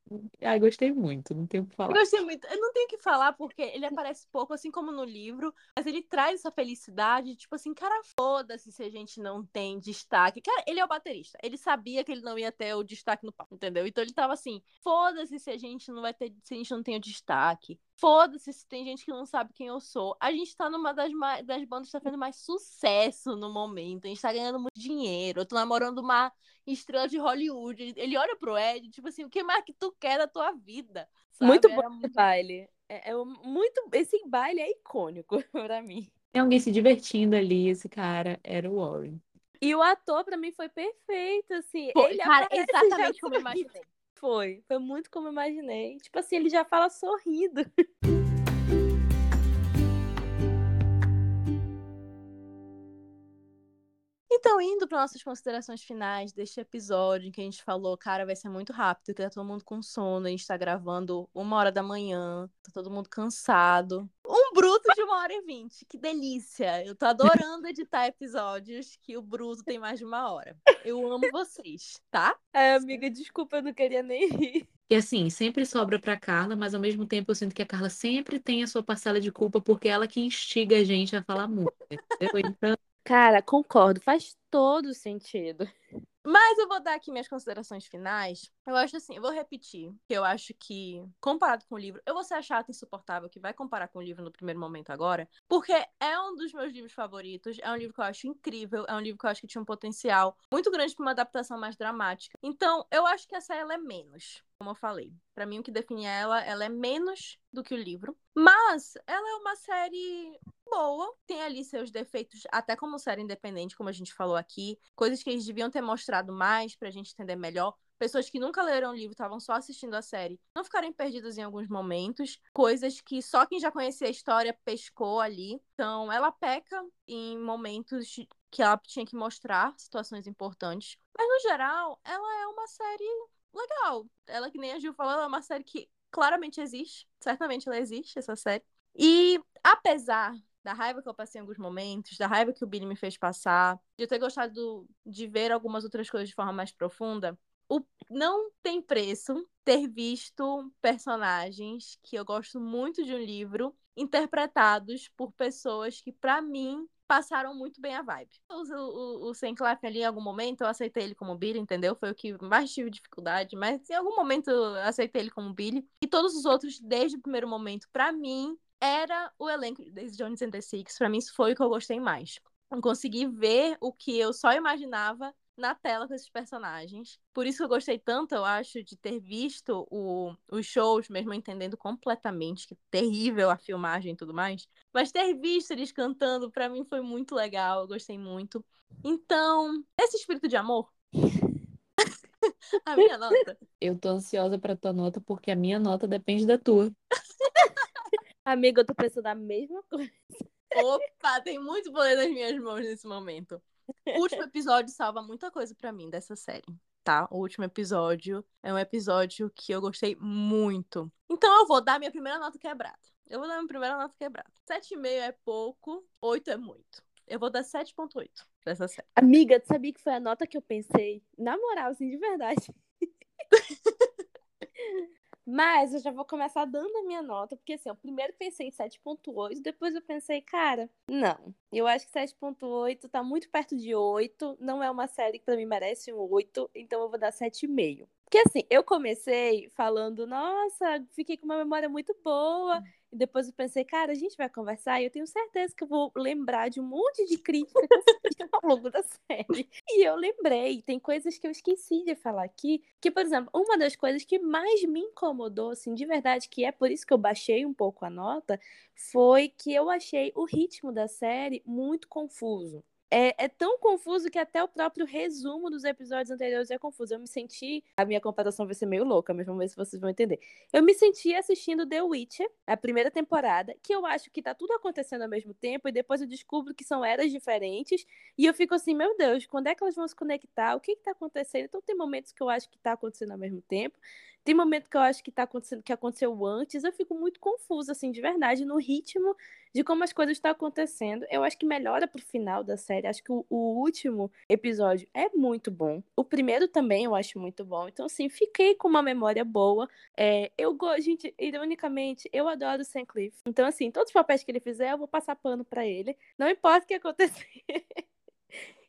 Ai, gostei muito, não tenho o que falar. Eu gostei muito. Eu não tenho o que falar porque ele aparece pouco, assim como no livro, mas ele traz essa felicidade, tipo assim, cara, foda-se se a gente não tem destaque. Cara, ele é o baterista. Ele sabia que ele não ia ter o destaque no palco, entendeu? Então ele tava assim, foda-se se a gente não vai ter, se a gente não tem o destaque. Foda-se se tem gente que não sabe quem eu sou. A gente tá numa das, das bandas que tá fazendo mais sucesso no momento. A gente tá ganhando muito dinheiro. Eu tô namorando uma estrela de Hollywood. Ele olha pro Ed, tipo assim, o que mais que tu quer da tua vida? Sabe? Muito bom muito... baile. É, é, muito... Esse baile é icônico pra mim. Tem alguém se divertindo ali, esse cara era o Warren. E o ator, pra mim, foi perfeito, assim. Foi, ele cara, exatamente como eu imaginei. Foi, foi muito como eu imaginei. Tipo assim, ele já fala sorrindo. Então, indo para nossas considerações finais deste episódio, em que a gente falou, cara, vai ser muito rápido, que tá todo mundo com sono, a gente tá gravando uma hora da manhã, tá todo mundo cansado. Um bruto de uma hora e vinte, que delícia! Eu tô adorando editar episódios que o bruto tem mais de uma hora. Eu amo vocês, tá? Ai, amiga, desculpa, eu não queria nem rir. E assim, sempre sobra pra Carla, mas ao mesmo tempo eu sinto que a Carla sempre tem a sua parcela de culpa, porque é ela que instiga a gente a falar muito, entendeu? Então, Cara, concordo, faz todo sentido. Mas eu vou dar aqui minhas considerações finais. Eu acho assim, eu vou repetir, que eu acho que, comparado com o livro, eu vou ser a chata insuportável que vai comparar com o livro no primeiro momento agora, porque é um dos meus livros favoritos, é um livro que eu acho incrível, é um livro que eu acho que tinha um potencial muito grande para uma adaptação mais dramática. Então, eu acho que essa ela é menos, como eu falei. Pra mim, o que define ela, ela é menos do que o livro. Mas ela é uma série boa, tem ali seus defeitos, até como série independente, como a gente falou aqui, coisas que eles deviam ter mostrado mais pra gente entender melhor. Pessoas que nunca leram o livro, estavam só assistindo a série, não ficarem perdidas em alguns momentos. Coisas que só quem já conhecia a história pescou ali. Então, ela peca em momentos que ela tinha que mostrar situações importantes. Mas, no geral, ela é uma série legal. Ela, que nem a Gil falou, ela é uma série que claramente existe. Certamente ela existe, essa série. E, apesar da raiva que eu passei em alguns momentos, da raiva que o Billy me fez passar, de eu ter gostado de ver algumas outras coisas de forma mais profunda, o... não tem preço ter visto personagens que eu gosto muito de um livro interpretados por pessoas que, para mim, passaram muito bem a vibe. O, o, o Claflin ali, em algum momento, eu aceitei ele como Billy, entendeu? Foi o que mais tive dificuldade, mas em algum momento eu aceitei ele como Billy. E todos os outros, desde o primeiro momento, para mim, era o elenco de Daisy Jones and the Six. Pra mim, isso foi o que eu gostei mais. Eu consegui ver o que eu só imaginava na tela com esses personagens. Por isso que eu gostei tanto, eu acho, de ter visto o, os shows, mesmo entendendo completamente que terrível a filmagem e tudo mais. Mas ter visto eles cantando, pra mim foi muito legal, eu gostei muito. Então, esse espírito de amor. a minha nota. eu tô ansiosa pra tua nota, porque a minha nota depende da tua. Amiga, eu tô pensando a mesma coisa. Opa, tem muito poder nas minhas mãos nesse momento. O último episódio salva muita coisa pra mim dessa série, tá? O último episódio é um episódio que eu gostei muito. Então eu vou dar minha primeira nota quebrada. Eu vou dar minha primeira nota quebrada. 7,5 é pouco, 8 é muito. Eu vou dar 7,8 dessa série. Amiga, tu sabia que foi a nota que eu pensei? Na moral, assim, de verdade. Mas eu já vou começar dando a minha nota, porque assim, eu primeiro pensei em 7.8, depois eu pensei, cara, não. Eu acho que 7.8 tá muito perto de 8, não é uma série que pra mim merece um 8, então eu vou dar 7,5. Porque assim, eu comecei falando, nossa, fiquei com uma memória muito boa. E depois eu pensei, cara, a gente vai conversar e eu tenho certeza que eu vou lembrar de um monte de crítica que eu fiz ao longo da série. E eu lembrei, tem coisas que eu esqueci de falar aqui. Que, por exemplo, uma das coisas que mais me incomodou, assim, de verdade, que é por isso que eu baixei um pouco a nota, foi que eu achei o ritmo da série muito confuso. É, é, tão confuso que até o próprio resumo dos episódios anteriores é confuso. Eu me senti. A minha comparação vai ser meio louca, mas vamos ver se vocês vão entender. Eu me senti assistindo The Witcher, a primeira temporada, que eu acho que tá tudo acontecendo ao mesmo tempo, e depois eu descubro que são eras diferentes, e eu fico assim, meu Deus, quando é que elas vão se conectar? O que que tá acontecendo? Então tem momentos que eu acho que tá acontecendo ao mesmo tempo, tem momento que eu acho que tá acontecendo que aconteceu antes, eu fico muito confusa, assim, de verdade, no ritmo de como as coisas estão acontecendo. Eu acho que melhora pro final da série. Acho que o, o, último episódio é muito bom. O primeiro também eu acho muito bom. Então, assim, fiquei com uma memória boa. É, eu gosto, gente, ironicamente, eu adoro Sam Cliff. Então, assim, todos os papéis que ele fizer, eu vou passar pano para ele. Não importa o que acontecer.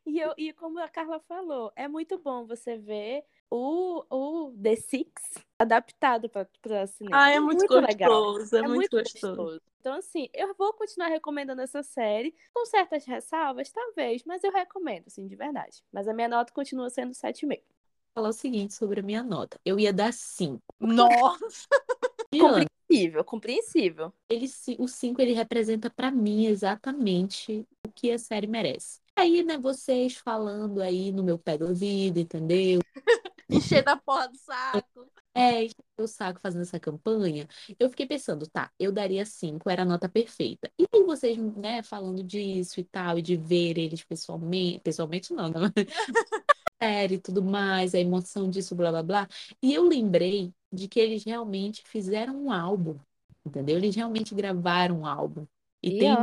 e, eu, e como a Carla falou, é muito bom você ver o, o The Six adaptado para cinema. Ah, é muito, muito gostoso, legal. é, É muito, muito gostoso. gostoso. Então, assim, eu vou continuar recomendando essa série, com certas ressalvas, talvez, mas eu recomendo, assim, de verdade. Mas a minha nota continua sendo 7,5. Vou falar o seguinte sobre a minha nota. Eu ia dar 5. Nossa! Compreensível, compreensível. Ele, o 5 ele representa para mim exatamente o que a série merece. Aí, né, vocês falando aí no meu pé do ouvido, entendeu? Encher da porra do saco. É, encher o saco fazendo essa campanha. Eu fiquei pensando, tá, eu daria cinco, era a nota perfeita. E aí vocês, né, falando disso e tal, e de ver eles pessoalmente, pessoalmente não, né? série e tudo mais, a emoção disso, blá blá blá. E eu lembrei de que eles realmente fizeram um álbum, entendeu? Eles realmente gravaram um álbum. E, e tem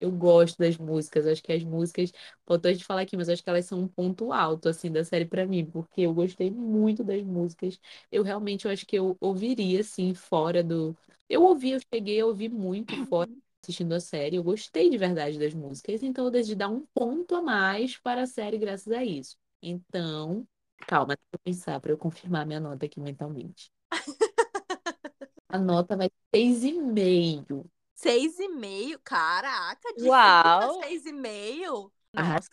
eu gosto das músicas, acho que as músicas, faltou de falar aqui, mas acho que elas são um ponto alto, assim, da série para mim, porque eu gostei muito das músicas. Eu realmente, eu acho que eu ouviria, assim, fora do... Eu ouvi, eu cheguei a ouvir muito fora assistindo a série, eu gostei de verdade das músicas, então eu decidi dar um ponto a mais para a série graças a isso. Então, calma, deixa eu pensar para eu confirmar minha nota aqui mentalmente. A nota vai ser 6,5. Seis e meio? Caraca, de Uau! seis e meio? Nossa.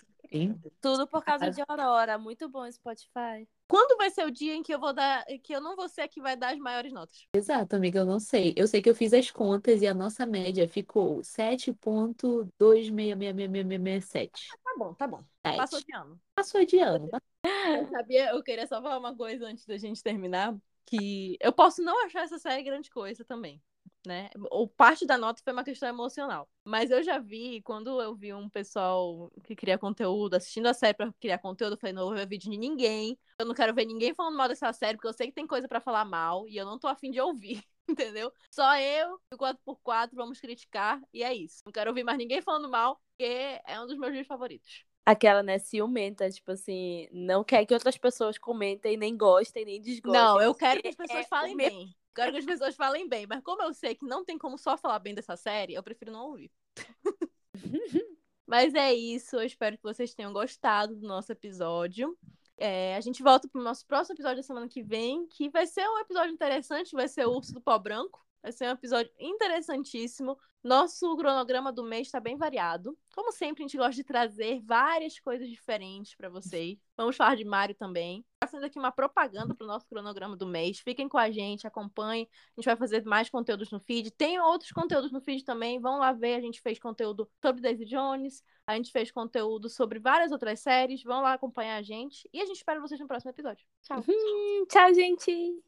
Tudo por causa de Aurora. Muito bom Spotify. Quando vai ser o dia em que eu vou dar, que eu não vou ser a que vai dar as maiores notas? Exato, amiga, eu não sei. Eu sei que eu fiz as contas e a nossa média ficou 7.2666667. Tá bom, tá bom. Passou de ano. Passou de ano. Eu sabia, eu queria só falar uma coisa antes da gente terminar, que eu posso não achar essa série grande coisa também né? Ou parte da nota foi uma questão emocional. Mas eu já vi, quando eu vi um pessoal que cria conteúdo, assistindo a série pra criar conteúdo, eu falei, não vou ver vídeo de ninguém. Eu não quero ver ninguém falando mal dessa série, porque eu sei que tem coisa para falar mal e eu não tô afim de ouvir. Entendeu? Só eu e o 4x4 vamos criticar e é isso. Não quero ouvir mais ninguém falando mal, porque é um dos meus vídeos favoritos aquela, né, ciumenta, tipo assim, não quer que outras pessoas comentem, nem gostem, nem desgostem. Não, eu quero que as pessoas é falem bem. Quero que as pessoas falem bem, mas como eu sei que não tem como só falar bem dessa série, eu prefiro não ouvir. mas é isso, eu espero que vocês tenham gostado do nosso episódio. É, a gente volta pro nosso próximo episódio da semana que vem, que vai ser um episódio interessante, vai ser o Urso do Pó Branco. Vai ser um episódio interessantíssimo. Nosso cronograma do mês está bem variado. Como sempre, a gente gosta de trazer várias coisas diferentes para vocês. Vamos falar de Mario também. Fazendo aqui uma propaganda para o nosso cronograma do mês. Fiquem com a gente, acompanhem. A gente vai fazer mais conteúdos no feed. Tem outros conteúdos no feed também. Vão lá ver. A gente fez conteúdo sobre Daisy Jones. A gente fez conteúdo sobre várias outras séries. Vão lá acompanhar a gente. E a gente espera vocês no próximo episódio. Tchau. Uhum, tchau, gente.